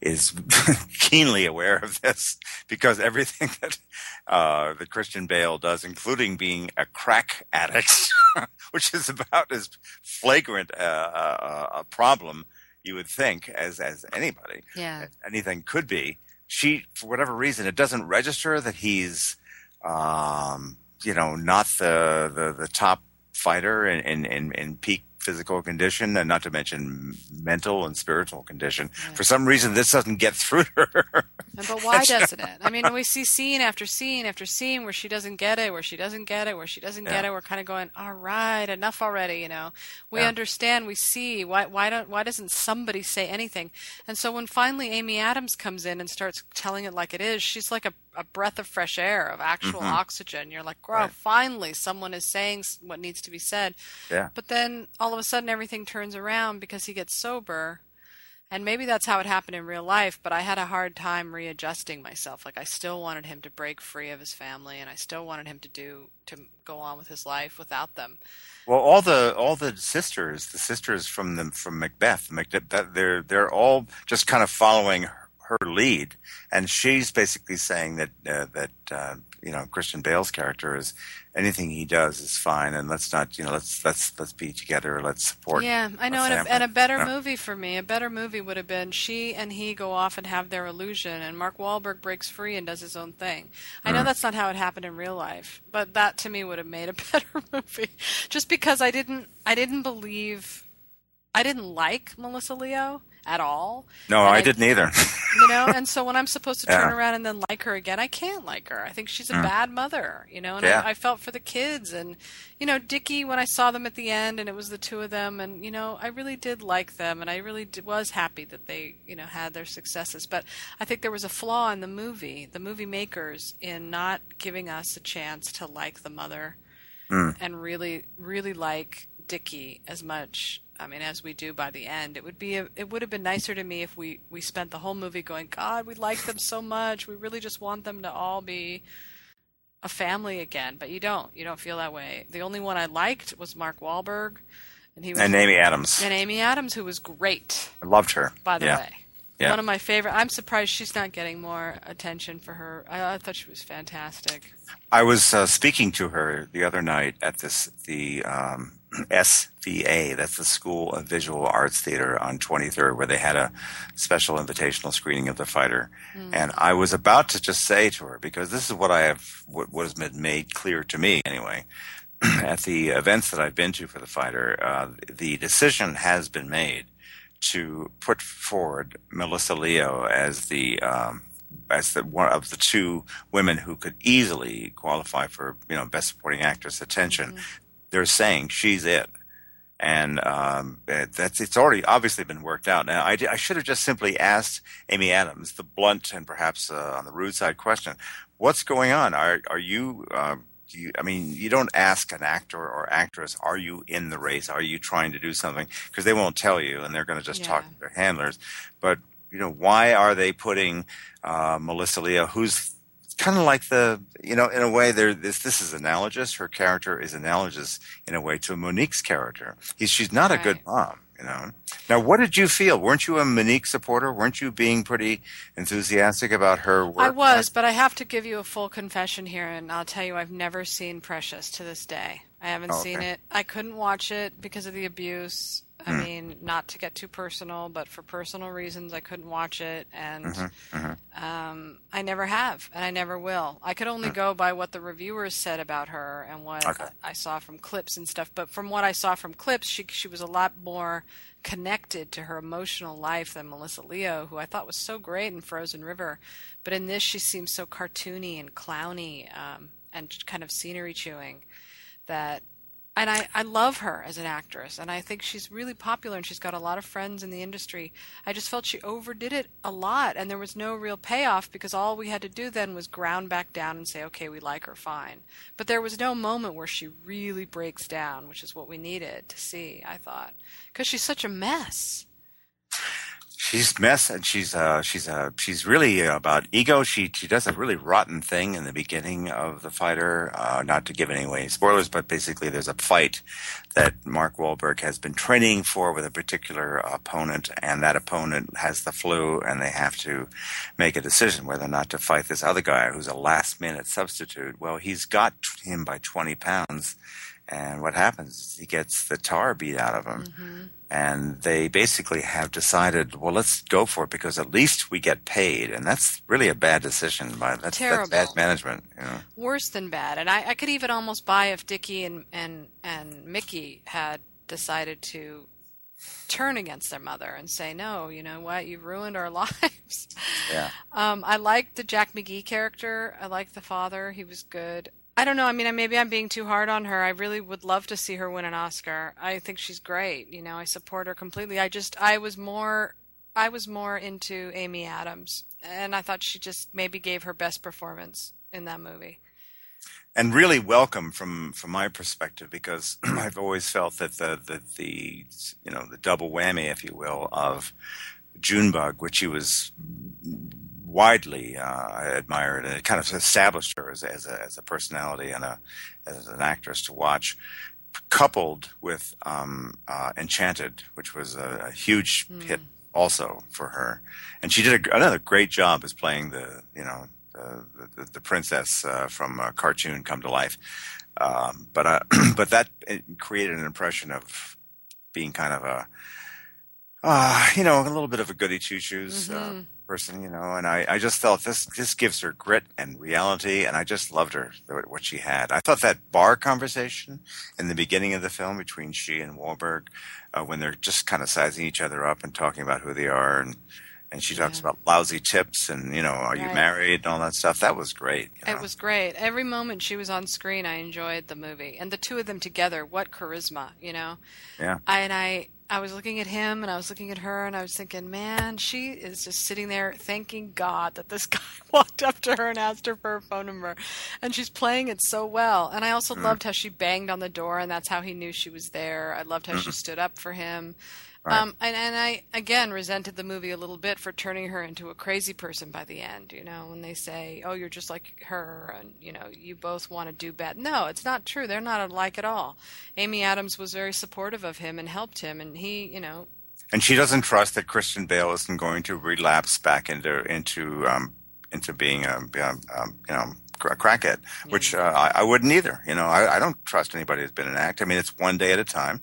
is *laughs* keenly aware of this because everything *laughs* that uh, that Christian Bale does, including being a crack addict, *laughs* which is about as flagrant a, a, a problem you would think as as anybody Yeah. anything could be. She, for whatever reason, it doesn't register that he's, um, you know, not the the, the top fighter in, in, in, in peak physical condition, and not to mention mental and spiritual condition. For some reason, this doesn't get through to her. But why *laughs* doesn't it? I mean, we see scene after scene after scene where she doesn't get it, where she doesn't get it, where she doesn't get it. We're kind of going, all right, enough already. You know, we Yeah. understand, we see. Why, why don't, why doesn't somebody say anything? And so when finally Amy Adams comes in and starts telling it like it is, she's like a, a breath of fresh air, of actual oxygen. You're like, wow, Mm-hmm. Right. finally someone is saying what needs to be said. yeah. But then all of a sudden everything turns around because he gets sober. And maybe that's how it happened in real life, but I had a hard time readjusting myself. Like I still wanted him to break free of his family and I still wanted him to do to go on with his life without them. Well, all the all the sisters, the sisters from the from Macbeth, Macbeth, they're they're all just kind of following her lead, and she's basically saying that uh, that uh, you know Christian Bale's character is anything he does is fine, and let's not you know let's let's let's be together, let's support. Yeah, I know, and a, and a better Yeah. movie for me, a better movie would have been she and he go off and have their illusion, and Mark Wahlberg breaks free and does his own thing. I Mm. know that's not how it happened in real life, but that to me would have made a *laughs* better movie, just because I didn't, I didn't believe, I didn't like Melissa Leo at all. No, And I didn't either. you know and so when i'm supposed to *laughs* turn Yeah. around and then like her again i can't like her i think she's a mm. bad mother you know and Yeah. I, I felt for the kids and you know dickie when i saw them at the end and it was the two of them and you know i really did like them and i really d- was happy that they you know had their successes but i think there was a flaw in the movie the movie makers in not giving us a chance to like the mother mm. and really really like Dicky as much I mean as we do by the end it would be a, it would have been nicer to me if we we spent the whole movie going god we like them so much. We really just want them to all be a family again. But you don't. You don't feel that way. The only one I liked was Mark Wahlberg and he was and Amy Adams, and Amy Adams who was great. I loved her. by the yeah. way. Yeah. one of my favorite I'm surprised she's not getting more attention for her. I, I thought she was fantastic. I was uh, speaking to her the other night at this the um, SVA. That's the School of Visual Arts Theater on 23rd, where they had a special invitational screening of The Fighter. And I was about to just say to her because this is what I have, what, what has been made clear to me anyway. *clears throat* at the events that I've been to for The Fighter, uh, the decision has been made to put forward Melissa Leo as the um, as the one of the two women who could easily qualify for you know best supporting actress attention. They're saying she's it, and um, it- that's it's already obviously been worked out. Now I, I should have just simply asked Amy Adams the blunt and perhaps uh, on the rude side question: What's going on? Are are you? Um, you, I mean, you don't ask an actor or actress, "Are you in the race? Are you trying to do something?" Because they won't tell you, and they're going to just talk to their handlers. But you know, why are they putting uh, Melissa Leo, who's kind of like the, you know, in a way, there this this is analogous. Her character is analogous in a way to Mo'Nique's character. He's she's not a good mom, you know. Now, what did you feel? Weren't you a Mo'Nique supporter? Weren't you being pretty enthusiastic about her work? I was, but I have to give you a full confession here, and I'll tell you, I've never seen Precious to this day. I haven't Oh, seen okay. it. I couldn't watch it because of the abuse. I Hmm. mean, not to get too personal, but for personal reasons, I couldn't watch it, and Mm-hmm, Um, I never have, and I never will. I could only go by what the reviewers said about her and what. Okay. I saw from clips and stuff. But from what I saw from clips, she she was a lot more connected to her emotional life than Melissa Leo, who I thought was so great in Frozen River. But in this, she seems so cartoony and clowny um, and kind of scenery chewing that and I, I love her as an actress and I think she's really popular and she's got a lot of friends in the industry. I just felt she overdid it a lot and there was no real payoff because all we had to do then was ground back down and say, okay, we like her fine. But there was no moment where she really breaks down, which is what we needed to see, I thought. Because she's such a mess. She's mess and she's uh she's uh she's really about ego. She she does a really rotten thing in the beginning of the fighter uh not to give any away spoilers but basically there's a fight that Mark Wahlberg has been training for with a particular opponent and that opponent has the flu and they have to make a decision whether or not to fight this other guy who's a last minute substitute. Well he's got him by 20 pounds and what happens is he gets the tar beat out of him. Mm-hmm. And they basically have decided, well, let's go for it because at least we get paid, and that's really a bad decision. By that's, that's bad management. You know? Worse than bad. And I, I could even almost buy if Dicky and, and, and Micky had decided to turn against their mother and say, no, you know what, you ruined our *laughs* lives. Yeah. Um, I liked the Jack McGee character. I liked the father. He was good. I don't know. I mean, maybe I'm being too hard on her. I really would love to see her win an Oscar. I think she's great. You know, I support her completely. I just, I was more, I was more into Amy Adams, and I thought she just maybe gave her best performance in that movie. and really welcome from from my perspective because *clears throat* I've always felt that the the, the you know the double whammy, if you will, of Junebug, which he was widely uh, admired, and it kind of established her as, as a as a personality and a as an actress to watch. Coupled with um, uh, Enchanted, which was a, a huge hit also for her, and she did a, another great job as playing the you know the the, the princess uh, from a cartoon come to life. Um, but uh, *clears throat* but that created an impression of being kind of a uh, you know a little bit of a goody two shoes uh, person, you know. And I, I just felt this this gives her grit and reality, and I just loved her what she had. I thought that bar conversation in the beginning of the film between she and Wahlberg, uh, when they're just kind of sizing each other up and talking about who they are and. And she talks Yeah. about lousy tips and, you know, are you married and all that stuff. That was great. you know. It was great. Every moment she was on screen, I enjoyed the movie, and the two of them together. What charisma, you know. Yeah. I, and I, I was looking at him, and I was looking at her, and I was thinking, man, she is just sitting there thanking God that this *laughs* guy *laughs* walked up to her and asked her for her phone number, and she's playing it so well. And I also mm-hmm. loved how she banged on the door, and that's how he knew she was there. I loved how she mm-hmm. stood up for him. Um, and, and I again resented the movie a little bit for turning her into a crazy person by the end. You know, when they say, "Oh, you're just like her," and you know, you both want to do bad. No, it's not true. They're not alike at all. Amy Adams was very supportive of him and helped him, and he, you know, and she doesn't trust that Christian Bale isn't going to relapse back into into um, into being a um, you know a crackhead, which uh, I, I wouldn't either. You know, I, I don't trust anybody who's been an actor. I mean, it's one day at a time,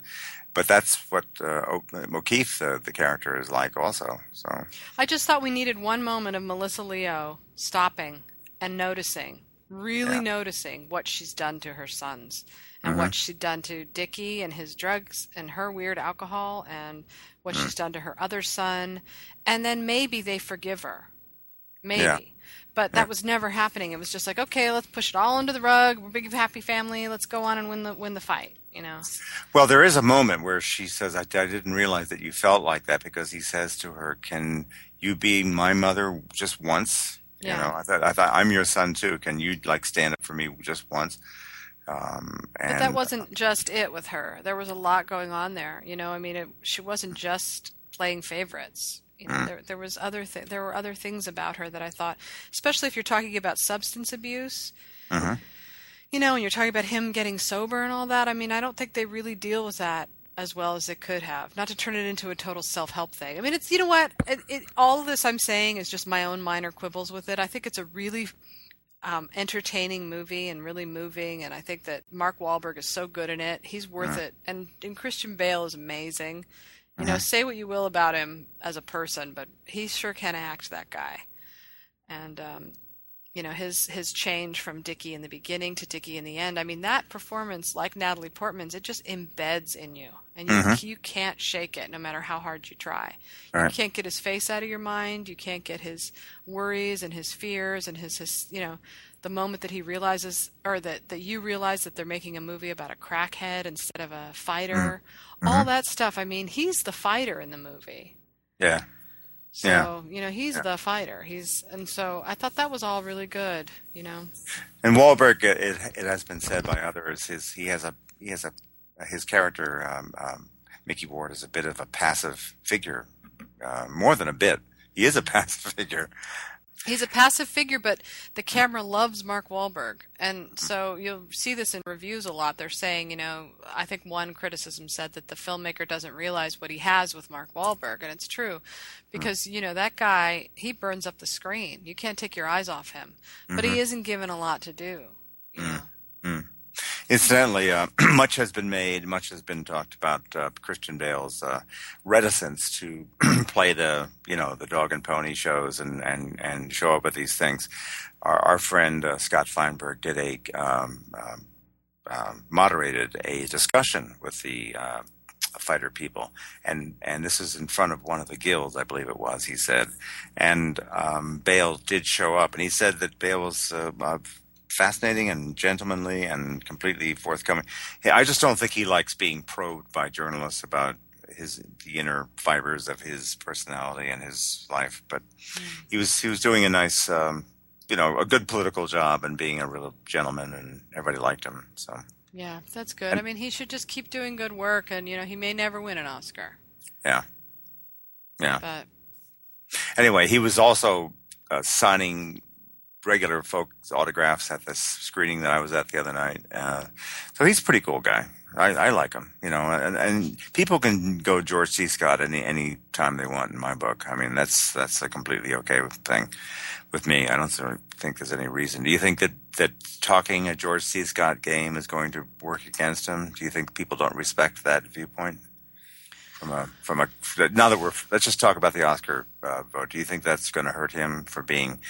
but that's what uh, O'Keefe, uh, the character, is like also. So I just thought we needed one moment of Melissa Leo stopping and noticing, really Yeah. noticing what she's done to her sons and what she'd done to Dicky and his drugs and her weird alcohol and what she's done to her other son. And then maybe they forgive her. Maybe. Yeah. But that was never happening. It was just like, okay, let's push it all under the rug. We're a big happy family. Let's go on and win the win the fight. You know. Well, there is a moment where she says, I, I didn't realize that you felt like that because he says to her, Can you be my mother just once? Yeah. You know, I thought, I thought, I'm your son too. Can you like stand up for me just once? Um, and But that wasn't just it with her. There was a lot going on there. You know, I mean, it, she wasn't just playing favorites. You know, there, there was other th- there were other things about her that I thought, especially if you're talking about substance abuse. You know, and you're talking about him getting sober and all that. I mean, I don't think they really deal with that as well as they could have. Not to turn it into a total self-help thing. I mean, it's you know what? It, it, all of this I'm saying is just my own minor quibbles with it. I think it's a really um, entertaining movie and really moving. And I think that Mark Wahlberg is so good in it. He's worth it. And, and Christian Bale is amazing. You know, say what you will about him as a person, but he sure can act, that guy. And, um, you know, his, his change from Dicky in the beginning to Dicky in the end. I mean, that performance, like Natalie Portman's, it just embeds in you. And you, you can't shake it no matter how hard you try. You Right. can't get his face out of your mind. You can't get his worries and his fears and his, his you know, the moment that he realizes or that, that you realize that they're making a movie about a crackhead instead of a fighter. All that stuff. I mean, he's the fighter in the movie. yeah. So, Yeah. you know, he's the fighter. He's and so I thought that was all really good, you know. And Wahlberg, it, it, it has been said by others, his he has a he has a his character um, um, Micky Ward is a bit of a passive figure uh, more than a bit. He is a *laughs* passive figure. He's a passive figure, but the camera loves Mark Wahlberg, and so you'll see this in reviews a lot. They're saying, you know, I think one criticism said that the filmmaker doesn't realize what he has with Mark Wahlberg, and it's true, because you know that guy he burns up the screen. You can't take your eyes off him, but he mm-hmm. isn't given a lot to do. You mm. know? Mm. Incidentally, uh, *clears throat* much has been made, much has been talked about uh, Christian Bale's uh, reticence to *clears throat* play the, you know, the dog and pony shows and, and, and show up at these things. Our, our friend uh, Scott Feinberg did a um, um, um, moderated a discussion with the uh, fighter people, and and this is in front of one of the guilds, I believe it was. He said, and um, Bale did show up, and he said that Bale was uh, fascinating and gentlemanly and completely forthcoming. Hey, I just don't think he likes being probed by journalists about his the inner fibers of his personality and his life. But he was he was doing a nice, um, you know, a good political job and being a real gentleman, and everybody liked him. So Yeah, that's good. I mean, he should just keep doing good work, and you know, he may never win an Oscar, yeah, yeah. but Anyway, he was also uh, signing regular folks' autographs at this screening that I was at the other night. Uh, so he's a pretty cool guy. I, I like him, you know, and, and people can go George C. Scott any any time they want in my book. I mean, that's that's a completely okay thing with me. I don't think there's any reason. Do you think that that talking a George C. Scott game is going to work against him? Do you think people don't respect that viewpoint? From a from a now that we're let's just talk about the Oscar uh, vote. Do you think that's going to hurt him for being,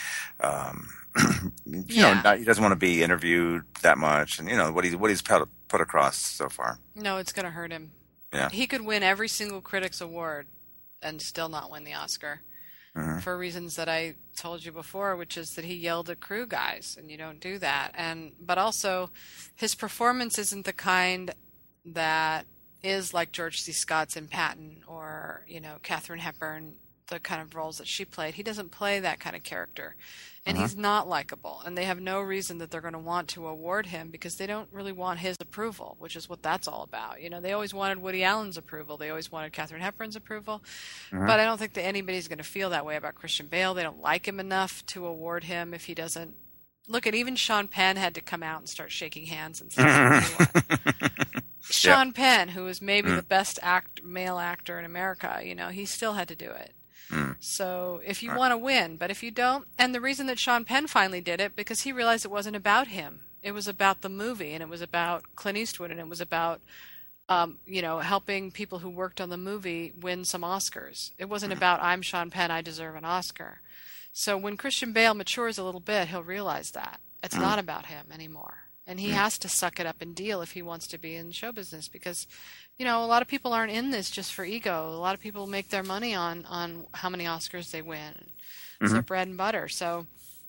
um, *clears throat* you Yeah. know, not, he doesn't want to be interviewed that much, and you know what he's what he's put, put across so far. no, it's going to hurt him. Yeah. He could win every single critics award and still not win the Oscar. For reasons that I told you before, which is that he yelled at crew guys, and you don't do that. And but also, his performance isn't the kind that is like George C. Scott's in Patton or you know Katharine Hepburn, the kind of roles that she played. He doesn't play that kind of character, and uh-huh. he's not likable. And they have no reason that they're going to want to award him because they don't really want his approval, which is what that's all about. You know, they always wanted Woody Allen's approval. They always wanted Katharine Hepburn's approval, uh-huh. but I don't think that anybody's going to feel that way about Christian Bale. They don't like him enough to award him if he doesn't. Look at even Sean Penn had to come out and start shaking hands and stuff. *laughs* Sean Penn, who is maybe hmm. the best act male actor in America, you know, he still had to do it. Hmm. So if you want to win, but if you don't, and the reason that Sean Penn finally did it because he realized it wasn't about him. It was about the movie, and it was about Clint Eastwood, and it was about um, you know helping people who worked on the movie win some Oscars. It wasn't hmm. about I'm Sean Penn, I deserve an Oscar. So when Christian Bale matures a little bit, he'll realize that it's not about him anymore. And he hmm. has to suck it up and deal if he wants to be in show business because, you know, a lot of people aren't in this just for ego. A lot of people make their money on, on how many Oscars they win. It's their mm-hmm. bread and butter. So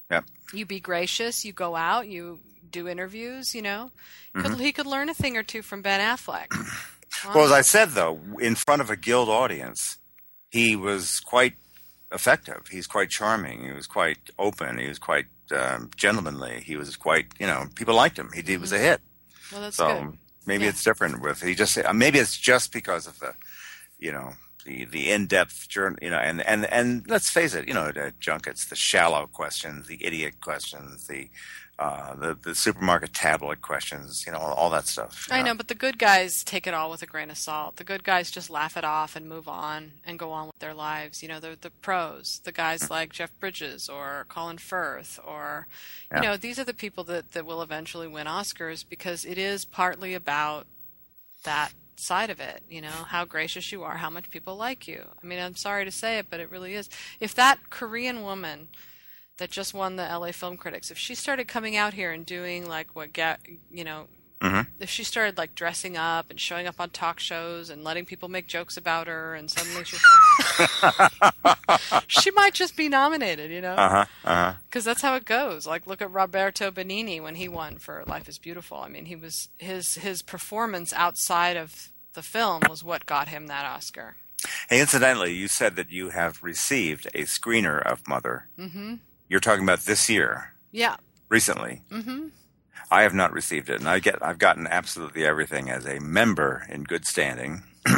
Yeah. you be gracious, you go out, you do interviews, you know. Could, mm-hmm. he could learn a thing or two from Ben Affleck. *clears throat* Well, as I said, though, in front of a guild audience, he was quite effective. He's quite charming. He was quite open. He was quite um, gentlemanly. He was quite, you know, people liked him. He did was a hit. Well, that's So good. maybe Yeah. it's different with he just uh, maybe it's just because of the, you know, the the in depth journey, you know, and and and let's face it, you know, the junkets, the shallow questions, the idiot questions, the. Uh, the the supermarket tablet questions, you know, all, all that stuff. I know, but the good guys take it all with a grain of salt. The good guys just laugh it off and move on and go on with their lives. You know, the the pros, the guys like Jeff Bridges or Colin Firth, or you Yeah. know, these are the people that that will eventually win Oscars because it is partly about that side of it. You know, how gracious you are, how much people like you. I mean, I'm sorry to say it, but it really is. If that Korean woman that just won the LA Film Critics, if she started coming out here and doing like what get you know, if she started like dressing up and showing up on talk shows and letting people make jokes about her, and suddenly she *laughs* she might just be nominated, you know, Uh huh. Uh huh. because that's how it goes. Like look at Roberto Benigni when he won for Life Is Beautiful. I mean, he was his his performance outside of the film was what got him that Oscar. Hey, incidentally, you said that you have received a screener of Mother. Mm-hmm. You're talking about this year, Yeah, recently. Mm-hmm. I have not received it, and I get I've gotten absolutely everything as a member in good standing. *clears throat*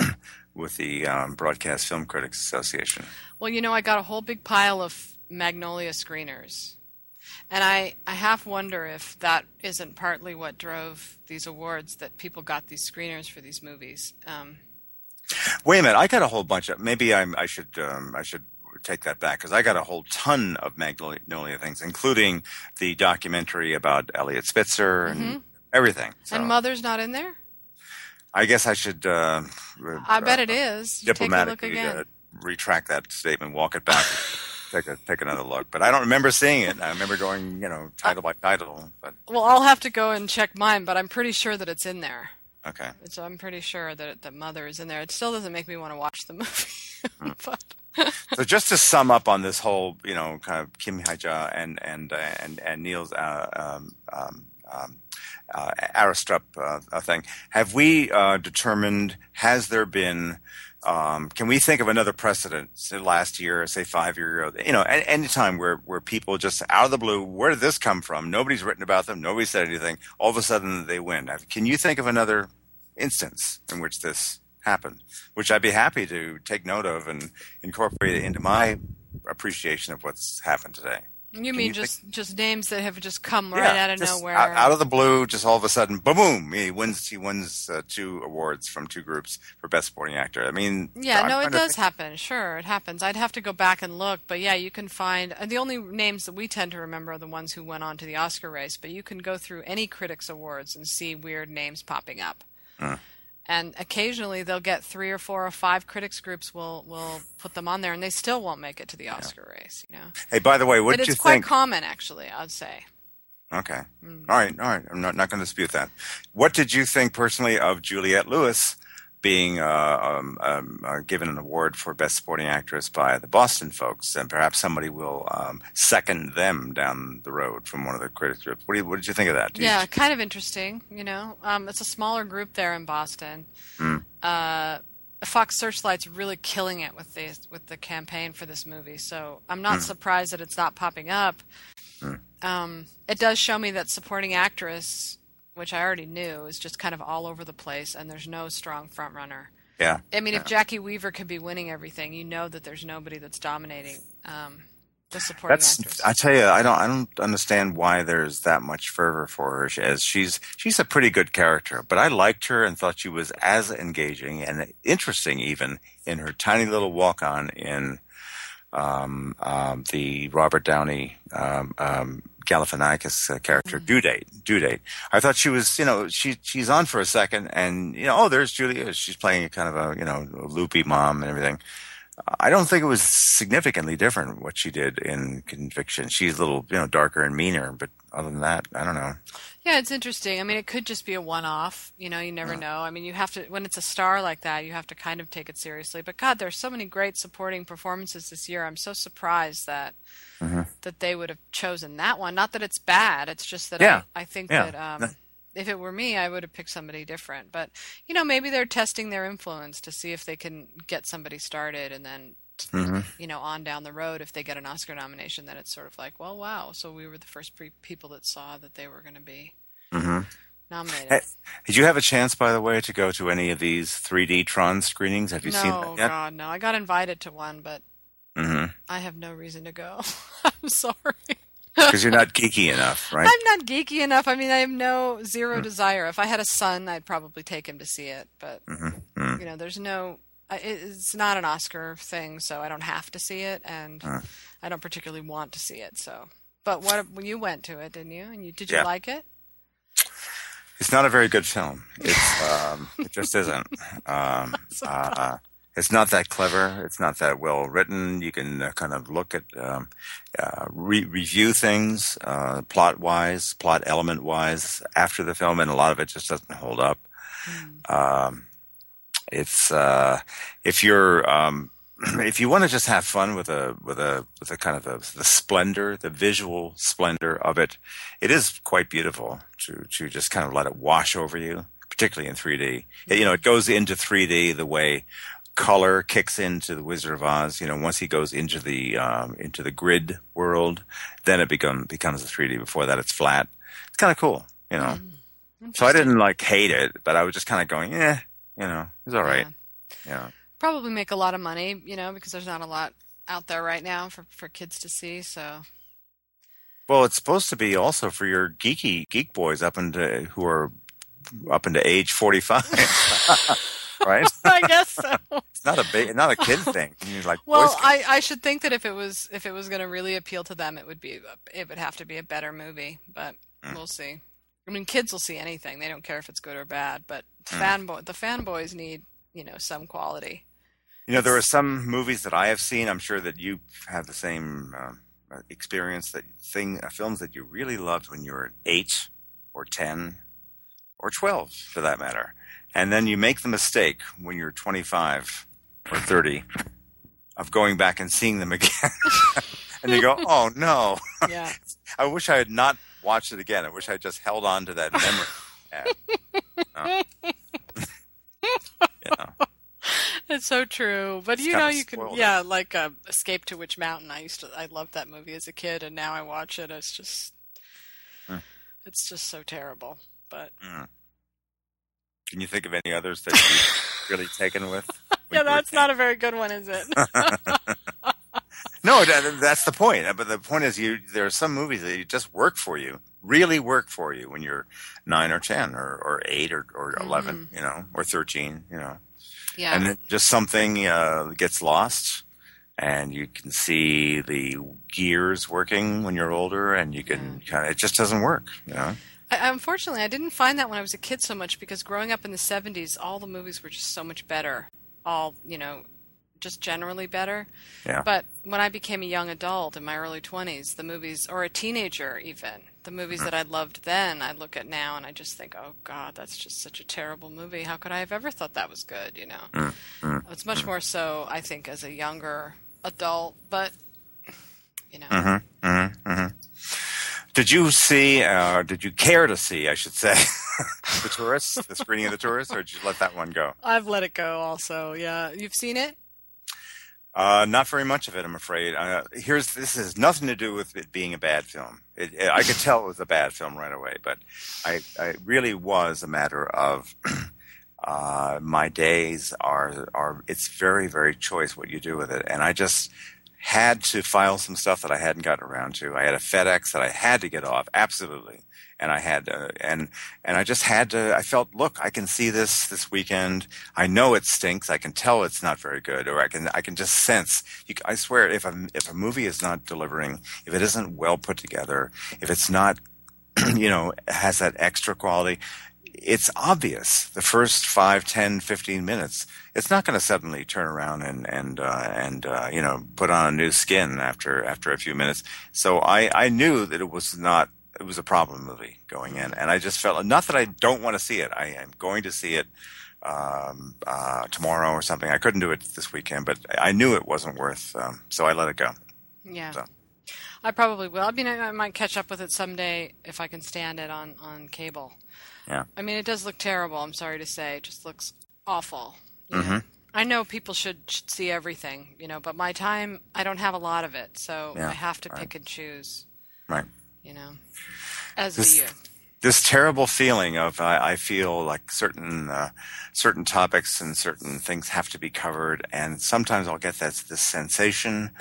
with the um, Broadcast Film Critics Association? Well, you know, I got a whole big pile of Magnolia screeners. And I, I half wonder if that isn't partly what drove these awards that people got these screeners for these movies. Um, Wait a minute, I got a whole bunch of. Maybe I'm, I should um, I should take that back because I got a whole ton of Magnolia things, including the documentary about Eliot Spitzer and Mm-hmm. everything. So and Mother's not in there? I guess I should. Uh, I bet it is. You take a look diplomatically again. uh, retract that statement, walk it back, *laughs* take a take another look. But I don't remember seeing it. I remember going, you know, title by title. But Well, I'll have to go and check mine, but I'm pretty sure that it's in there. okay, So I'm pretty sure that that Mother is in there. It still doesn't make me want to watch the *laughs* movie. Hmm. *laughs* but so just to sum up on this whole, you know, kind of Kim Hye-ja and and uh, and and Niels uh, um, um, um, uh, Arestrup uh, uh, thing, have we uh, determined? Has there been? Um, can we think of another precedent, say last year, say five year ago? You know, any time where where people just out of the blue, where did this come from? Nobody's written about them. Nobody said anything. All of a sudden, they win. Can you think of another instance in which this happened? Which I'd be happy to take note of and incorporate it into my appreciation of what's happened today. you mean you just just names that have just come right out of nowhere? Out, out of the blue, just all of a sudden, boom, boom! He wins. He wins uh, two awards from two groups for best supporting actor. I mean, Yeah, I'm no, it does think- happen. Sure, it happens. I'd have to go back and look, but yeah, you can find and the only names that we tend to remember are the ones who went on to the Oscar race. But you can go through any critics awards and see weird names popping up. And occasionally they'll get three or four or five critics groups will will put them on there, and they still won't make it to the Oscar race. You know, Hey, by the way, what did it's you quite think? common, actually. I'd say. Okay. Mm. All right. All right. I'm not, not going to dispute that. What did you think personally of Juliette Lewis being uh, um, um, uh, given an award for Best Supporting Actress by the Boston folks? And perhaps somebody will um, second them down the road from one of the critics groups. What, you, what did you think of that? You- Yeah, kind of interesting. You know, um, it's a smaller group there in Boston. Uh, Fox Searchlight's really killing it with the with the campaign for this movie, so I'm not surprised that it's not popping up. Um, it does show me that supporting actress, which I already knew, is just kind of all over the place, and there's no strong front runner. Yeah. I mean, if Jacki Weaver could be winning everything, you know that there's nobody that's dominating um, the supporting That's actress. I tell you, I don't I don't understand why there's that much fervor for her. As she's she's a pretty good character, but I liked her and thought she was as engaging and interesting even in her tiny little walk on in um, um, the Robert Downey um, um, Galifianakis uh, character due date due date. I thought she was you know she she's on for a second and you know oh there's Julia she's playing a kind of a you know a loopy mom and everything. I don't think it was significantly different what she did in Conviction. She's a little, you know, darker and meaner, but other than that, I don't know. Yeah, it's interesting. I mean, it could just be a one-off. You know, you never know. I mean, you have to when it's a star like that, you have to kind of take it seriously. But God, there's so many great supporting performances this year. I'm so surprised that that they would have chosen that one. Not that it's bad. It's just that Yeah. I, I think Yeah. that um, if it were me, I would have picked somebody different. But you know, maybe they're testing their influence to see if they can get somebody started, and then you know, on down the road, if they get an Oscar nomination, then it's sort of like, well, wow. So we were the first pre- people that saw that they were going to be nominated. Hey, did you have a chance, by the way, to go to any of these 3D Tron screenings? Have you seen no, that yet? God, no. I got invited to one, but hmm I have no reason to go. *laughs* I'm sorry. Because you're not geeky enough, right? I'm not geeky enough. I mean, I have no zero Hmm. desire. If I had a son, I'd probably take him to see it. But Mm-hmm. you know, there's no. It's not an Oscar thing, so I don't have to see it, and I don't particularly want to see it. So, but what when you went to it, didn't you? And you did you Yeah. like it? It's not a very good film. It's um, it just isn't. Um, *laughs* uh, it's not that clever. It's not that well written. You can uh, kind of look at um, uh, re- review things uh, plot wise, plot element wise after the film, and a lot of it just doesn't hold up. Um, it's uh, if you're um, *clears throat* if you want to just have fun with a with a with a kind of a, the splendor, the visual splendor of it, it is quite beautiful to to just kind of let it wash over you, particularly in 3D. You know, it goes into 3D the way color kicks into the Wizard of Oz. You know, once he goes into the um, into the grid world, then it become becomes a 3D. Before that, it's flat. It's kind of cool. You know. So I didn't like hate it, but I was just kind of going, eh, you know, it's all right. Yeah. Probably make a lot of money, you know, because there's not a lot out there right now for for kids to see. So Well, it's supposed to be also for your geeky geek boys up into who are up into age forty five, *laughs* right? *laughs* I guess so. It's not a big, not a kid thing. You're like, Well, I, I should think that if it was if it was going to really appeal to them, it would be it would have to be a better movie. But Mm. we'll see. I mean, kids will see anything; they don't care if it's good or bad. But. Fanboy the fanboys need you know some quality. you know, there are some movies that I have seen. I'm sure that you have the same uh, experience. That thing, uh, films that you really loved when you were eight or ten or twelve, for that matter, and then you make the mistake when you're 25 or 30 of going back and seeing them *laughs* again, and you go, "Oh no." Yeah, *laughs* I wish I had not watched it again. I wish I just held on to that memory. *laughs* Yeah. *laughs* It's so true. But It's you know, you can yeah, like uh, Escape to Witch Mountain. I used to I loved that movie as a kid, and now I watch it. It's just Hmm. it's just so terrible. But can you think of any others that you've *laughs* really taken with? yeah, that's not a very good one, is it? *laughs* No, that, that's the point. But the point is, you there are some movies that just work for you, really work for you when you're nine or ten or, or eight or, or 11 you know, or thirteen, you know, yeah. and just something uh, gets lost, and you can see the gears working when you're older, and you can kind of it just doesn't work, you know. I, unfortunately, I didn't find that when I was a kid so much because growing up in the 70s, all the movies were just so much better. All, you know, just generally better. Yeah. But when I became a young adult in my early 20s, the movies, or a teenager even, the movies that I loved then, I look at now and I just think, oh God, that's just such a terrible movie. How could I have ever thought that was good, you know? Mm, mm, it's much mm. more so, I think, as a younger adult, but, you know. Mm-hmm, mm-hmm, mm-hmm. Did you see, uh, did you care to see, I should say, *laughs* the tourists, the screening of the tourists, or did you let that one go? I've let it go also, yeah. You've seen it? Uh, not very much of it, I'm afraid. Uh, here's this has nothing to do with it being a bad film. It, it, I could tell it was a bad film right away, but I, I really was a matter of *clears throat* uh, my days are are. It's very very choice what you do with it, and I just had to file some stuff that I hadn't gotten around to. I had a FedEx that I had to get off, absolutely, and I had and and I just had to. I felt, look, I can see this this weekend. I know it stinks. I can tell it's not very good, or I can I can just sense. You, I swear, if a if a movie is not delivering, if it isn't well put together, if it's not, *clears throat* you know, has that extra quality. It's obvious the first five, ten, fifteen minutes. It's not going to suddenly turn around and and uh, and uh, you know put on a new skin after after a few minutes. So I I knew that it was not it was a problem movie going in, and I just felt not that I don't want to see it. I am going to see it um, uh, tomorrow or something. I couldn't do it this weekend, but I knew it wasn't worth. Um, so I let it go. Yeah. So. I probably will. I mean, I, I might catch up with it someday if I can stand it on, on cable. Yeah. I mean, it does look terrible. I'm sorry to say, it just looks awful. Mm-hmm. I know people should, should see everything, you know, but my time, I don't have a lot of it, so Yeah, I have to right. pick and choose, Right. You know, as This- this terrible feeling of I, I feel like certain uh, certain topics and certain things have to be covered, and sometimes I'll get that this sensation,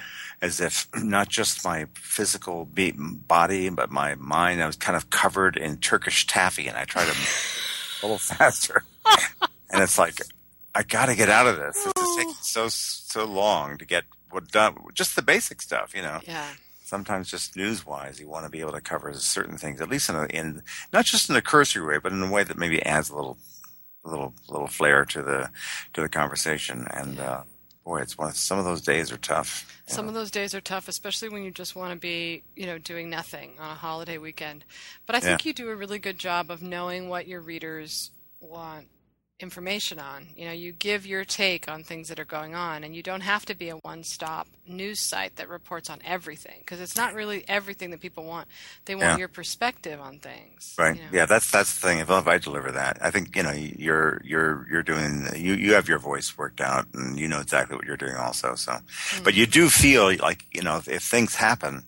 as if *clears throat* not just my physical body but my mind. I was kind of covered in Turkish taffy, and I try to *laughs* move a little faster, and it's like I got to get out of this. This is taking so so long to get what done. Just the basic stuff, you know Yeah. Sometimes just news wise, you want to be able to cover certain things, at least in, a, in not just in a cursory way, but in a way that maybe adds a little, a little, little flair to the to the conversation. And uh, boy, it's one. Some of those days are tough. Some know. of those days are tough, especially when you just want to be, you know, doing nothing on a holiday weekend. But I think Yeah. you do a really good job of knowing what your readers want information on. You know, you give your take on things that are going on, and you don't have to be a one-stop news site that reports on everything because it's not really everything that people want. They want Yeah. your perspective on things. Right. you know. Yeah, that's that's the thing. If, if I deliver that, I think you know you're you're you're doing you you have your voice worked out, and you know exactly what you're doing also. So, Mm-hmm. but you do feel like you know if, if things happen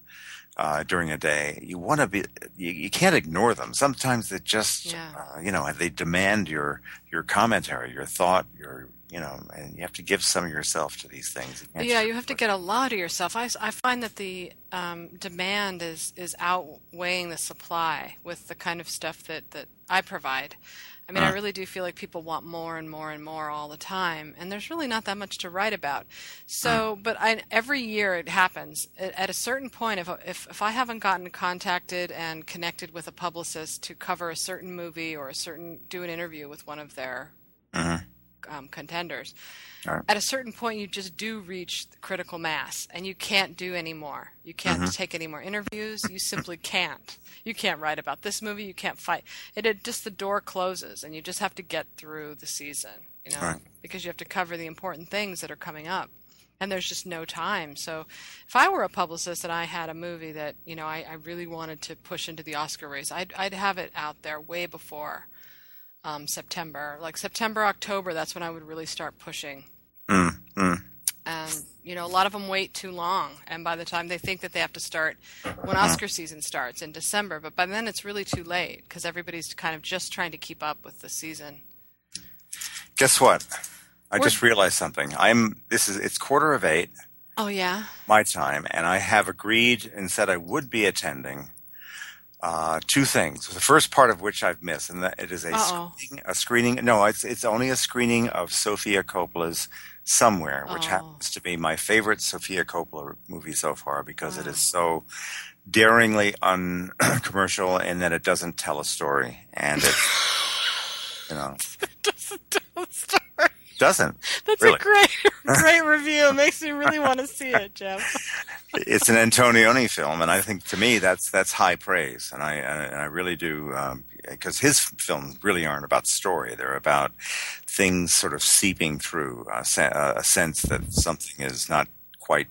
uh, during a day, you want to be you, you can't ignore them. Sometimes they just Yeah. uh, you know they demand your your commentary, your thought, your you know, and you have to give some of yourself to these things. You yeah, you have to get a lot of yourself. I, I find that the um, demand is is outweighing the supply with the kind of stuff that that I provide. I mean, uh. I really do feel like people want more and more and more all the time, and there's really not that much to write about. So, uh. but I, every year it happens. At a certain point, if, if if I haven't gotten contacted and connected with a publicist to cover a certain movie or a certain do an interview with one of their uh-huh. Um, contenders, right. at a certain point you just do reach critical mass, and you can't do anymore. You can't uh-huh. take any more interviews. You simply *laughs* can't you can't write about this movie. You can't fight. It, it just the door closes, and you just have to get through the season. You know, right. because you have to cover the important things that are coming up and there's just no time. So if I were a publicist and I had a movie that you know I, I really wanted to push into the Oscar race, I'd I'd have it out there way before um, September, like September October. That's when I would really start pushing. Mm, mm. And you know a lot of them wait too long. And by the time they think that they have to start when oscar season starts in december but by then it's really too late because everybody's kind of just trying to keep up with the season. Guess what? I We're, just realized something. I'm this is it's quarter of eight. Oh yeah? My time and i have agreed and said i would be attending uh, two things. The first part of which I've missed, and that it is a screening, a screening. No, it's it's only a screening of Sofia Coppola's somewhere, which oh. happens to be my favorite Sofia Coppola movie so far because it is so daringly uncommercial and that it doesn't tell a story and it, you know, *laughs* it doesn't tell a story. Doesn't. That's really. a great, *laughs* great review. It makes me really want to see it, Jeff. it's an Antonioni film, and I think to me that's that's high praise, and I and I really do because um, his films really aren't about story; they're about things sort of seeping through a, a sense that something is not quite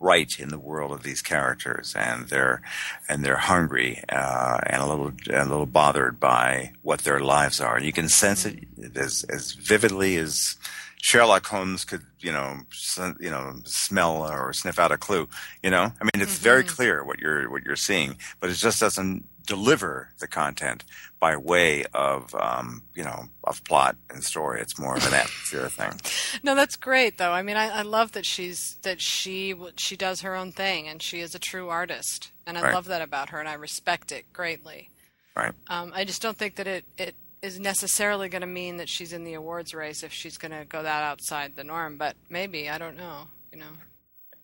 right in the world of these characters, and they're and they're hungry uh, and a little a little bothered by what their lives are. And you can sense it as as vividly as Sherlock Holmes could, you know, you know, smell or sniff out a clue. You know, I mean, it's mm-hmm. very clear what you're what you're seeing, but it just doesn't deliver the content by way of um, you know of plot and story. It's more of an *laughs* atmosphere thing. No, that's great though. I mean, I, I, love that she's that she she does her own thing and she is a true artist, and I right. love that about her, and I respect it greatly. Right. Um, I just don't think that it it is necessarily going to mean that she's in the awards race if she's going to go that outside the norm, but maybe I don't know. You know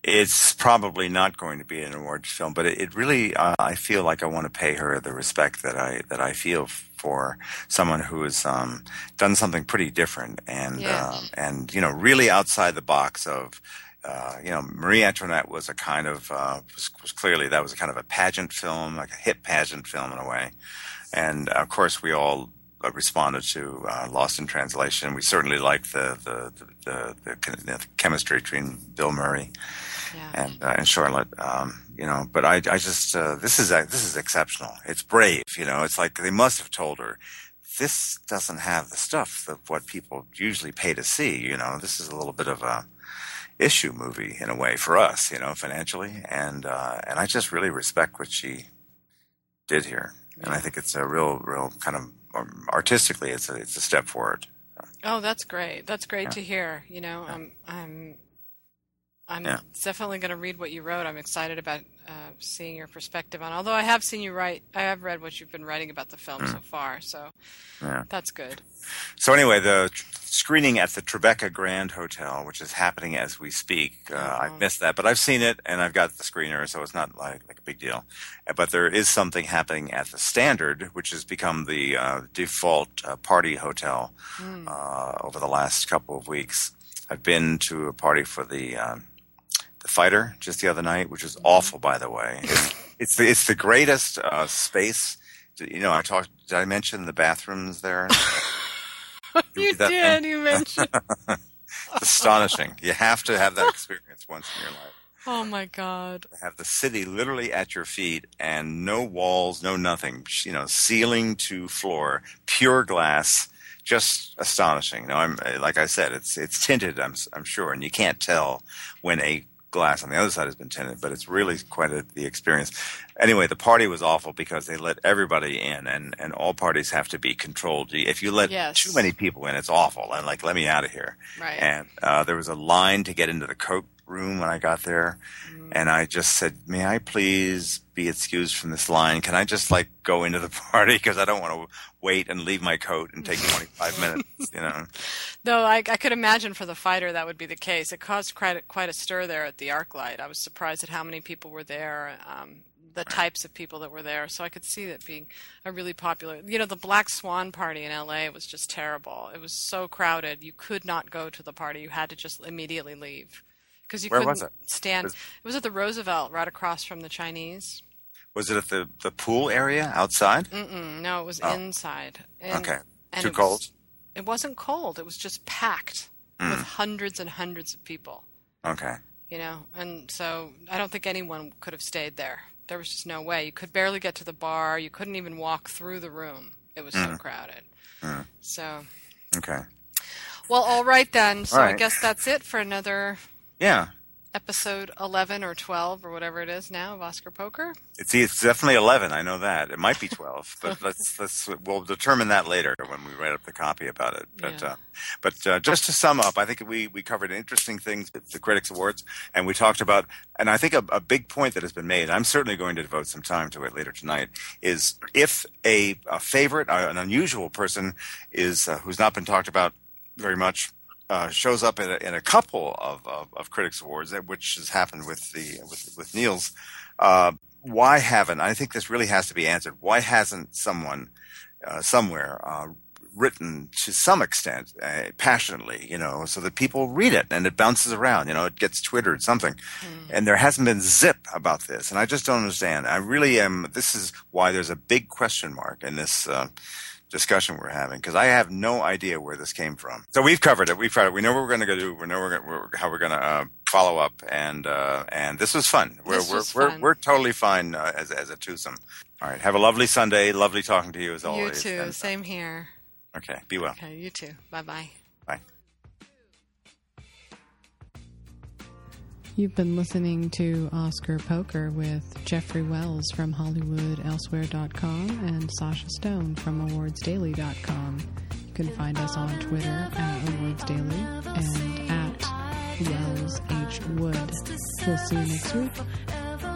it's probably not going to be an awards film, but it, it really uh, I feel like I want to pay her the respect that I that I feel for someone who has um, done something pretty different and yeah. uh, and you know really outside the box of. Uh, you know, Marie Antoinette was a kind of uh, was, was, clearly that was a kind of a pageant film, like a hip pageant film in a way, and of course we all uh, responded to uh, Lost in Translation. We certainly liked the the the, the, the chemistry between Bill Murray yeah. and uh, and Charlotte. Um, you know, but I I just uh, this is this is exceptional. It's brave. You know, it's like they must have told her this doesn't have the stuff of what people usually pay to see. You know, this is a little bit of a issue movie in a way for us. You know, financially, and uh, and I just really respect what she did here, and I think it's a real real kind of um, artistically, it's a it's a step forward. Oh, that's great. That's great yeah. to hear. You know, I'm I'm I'm yeah. definitely going to read what you wrote. I'm excited about uh, seeing your perspective on. Although I have seen you write, I have read what you've been writing about the film mm. so far, so yeah. that's good. So anyway, the screening at the Tribeca Grand Hotel, which is happening as we speak, uh, oh. I missed that, but I've seen it and I've got the screener, so it's not like, like a big deal. But there is something happening at the Standard, which has become the uh, default uh, party hotel mm. over the last couple of weeks. I've been to a party for the um, the fighter just the other night, which was awful, by the way. It's *laughs* it's the, it's the greatest uh, space. You know, I talked. Did I mention the bathrooms there? *laughs* you did. You mentioned. *laughs* astonishing. You have to have that experience once in your life. Oh my God! Have the city literally at your feet and no walls, no nothing. You know, ceiling to floor, pure glass just astonishing. You know, I'm like I said, it's it's tinted. I'm I'm sure, and you can't tell when a glass on the other side has been tinted, but it's really quite a, the experience. Anyway, the party was awful because they let everybody in, and and all parties have to be controlled. If you let Yes. too many people in, it's awful, and like let me out of here. Right. And uh, there was a line to get into the coat room when I got there, Mm. and I just said, "May I please be excused from this line? Can I just like go into the *laughs* party because I don't want to wait and leave my coat and take 25 *laughs* minutes, you know?" Though I, I could imagine for the fighter that would be the case. It caused quite a, quite a stir there at the ArcLight. I was surprised at how many people were there, um, the types of people that were there. So I could see that being a really popular. You know, the Black Swan party in L.A. was just terrible. It was so crowded, you could not go to the party. You had to just immediately leave because you Where couldn't was it? stand. It was at the Roosevelt, right across from the Chinese. Was it at the the pool area outside? Mm-mm, no, it was Oh. inside. And, Okay. and Too it was- cold? it wasn't cold. It was just packed Hmm. with hundreds and hundreds of people. Okay. You know, and so I don't think anyone could have stayed there. There was just no way. You could barely get to the bar. You couldn't even walk through the room. It was Hmm. so crowded. So, Okay. well, all right then. So All I right. guess that's it for another Yeah. Episode 11 or 12 or whatever it is now of Oscar Poker. It's it's definitely 11. I know that. It might be 12, *laughs* but let's let's we'll determine that later when we write up the copy about it. But Yeah. uh, but uh, just to sum up, I think we we covered interesting things at the Critics Awards, and we talked about, and I think a, a big point that has been made. I'm certainly going to devote some time to it later tonight. Is if a, a favorite, uh, an unusual person, is uh, who's not been talked about very much. Uh, shows up in a, in a couple of, of, of critics awards, which has happened with the with, with Niels. Uh, why haven't I think this really has to be answered? Why hasn't someone uh, somewhere uh, written to some extent uh, passionately, you know, so that people read it and it bounces around, you know, it gets twittered something, and there hasn't been zip about this, and I just don't understand. I really am. This is why there's a big question mark in this. Discussion we're having because I have no idea where this came from. So we've covered it. We've covered it. We know what we're going to go do. We know we're, gonna, we're how we're going to uh, follow up, and uh, and this was fun. We're This we're, was we're fun. we're totally fine uh, as as a twosome. All right. Have a lovely Sunday. Lovely talking to you as always. You too. And, uh, Same here. okay. Be well. Okay, you too. Bye bye bye. You've been listening to Oscar Poker with Jeffrey Wells from HollywoodElsewhere.com and Sasha Stone from AwardsDaily.com. You can find us on Twitter at awardsdaily and at Wells H. Wood. We'll see you next week.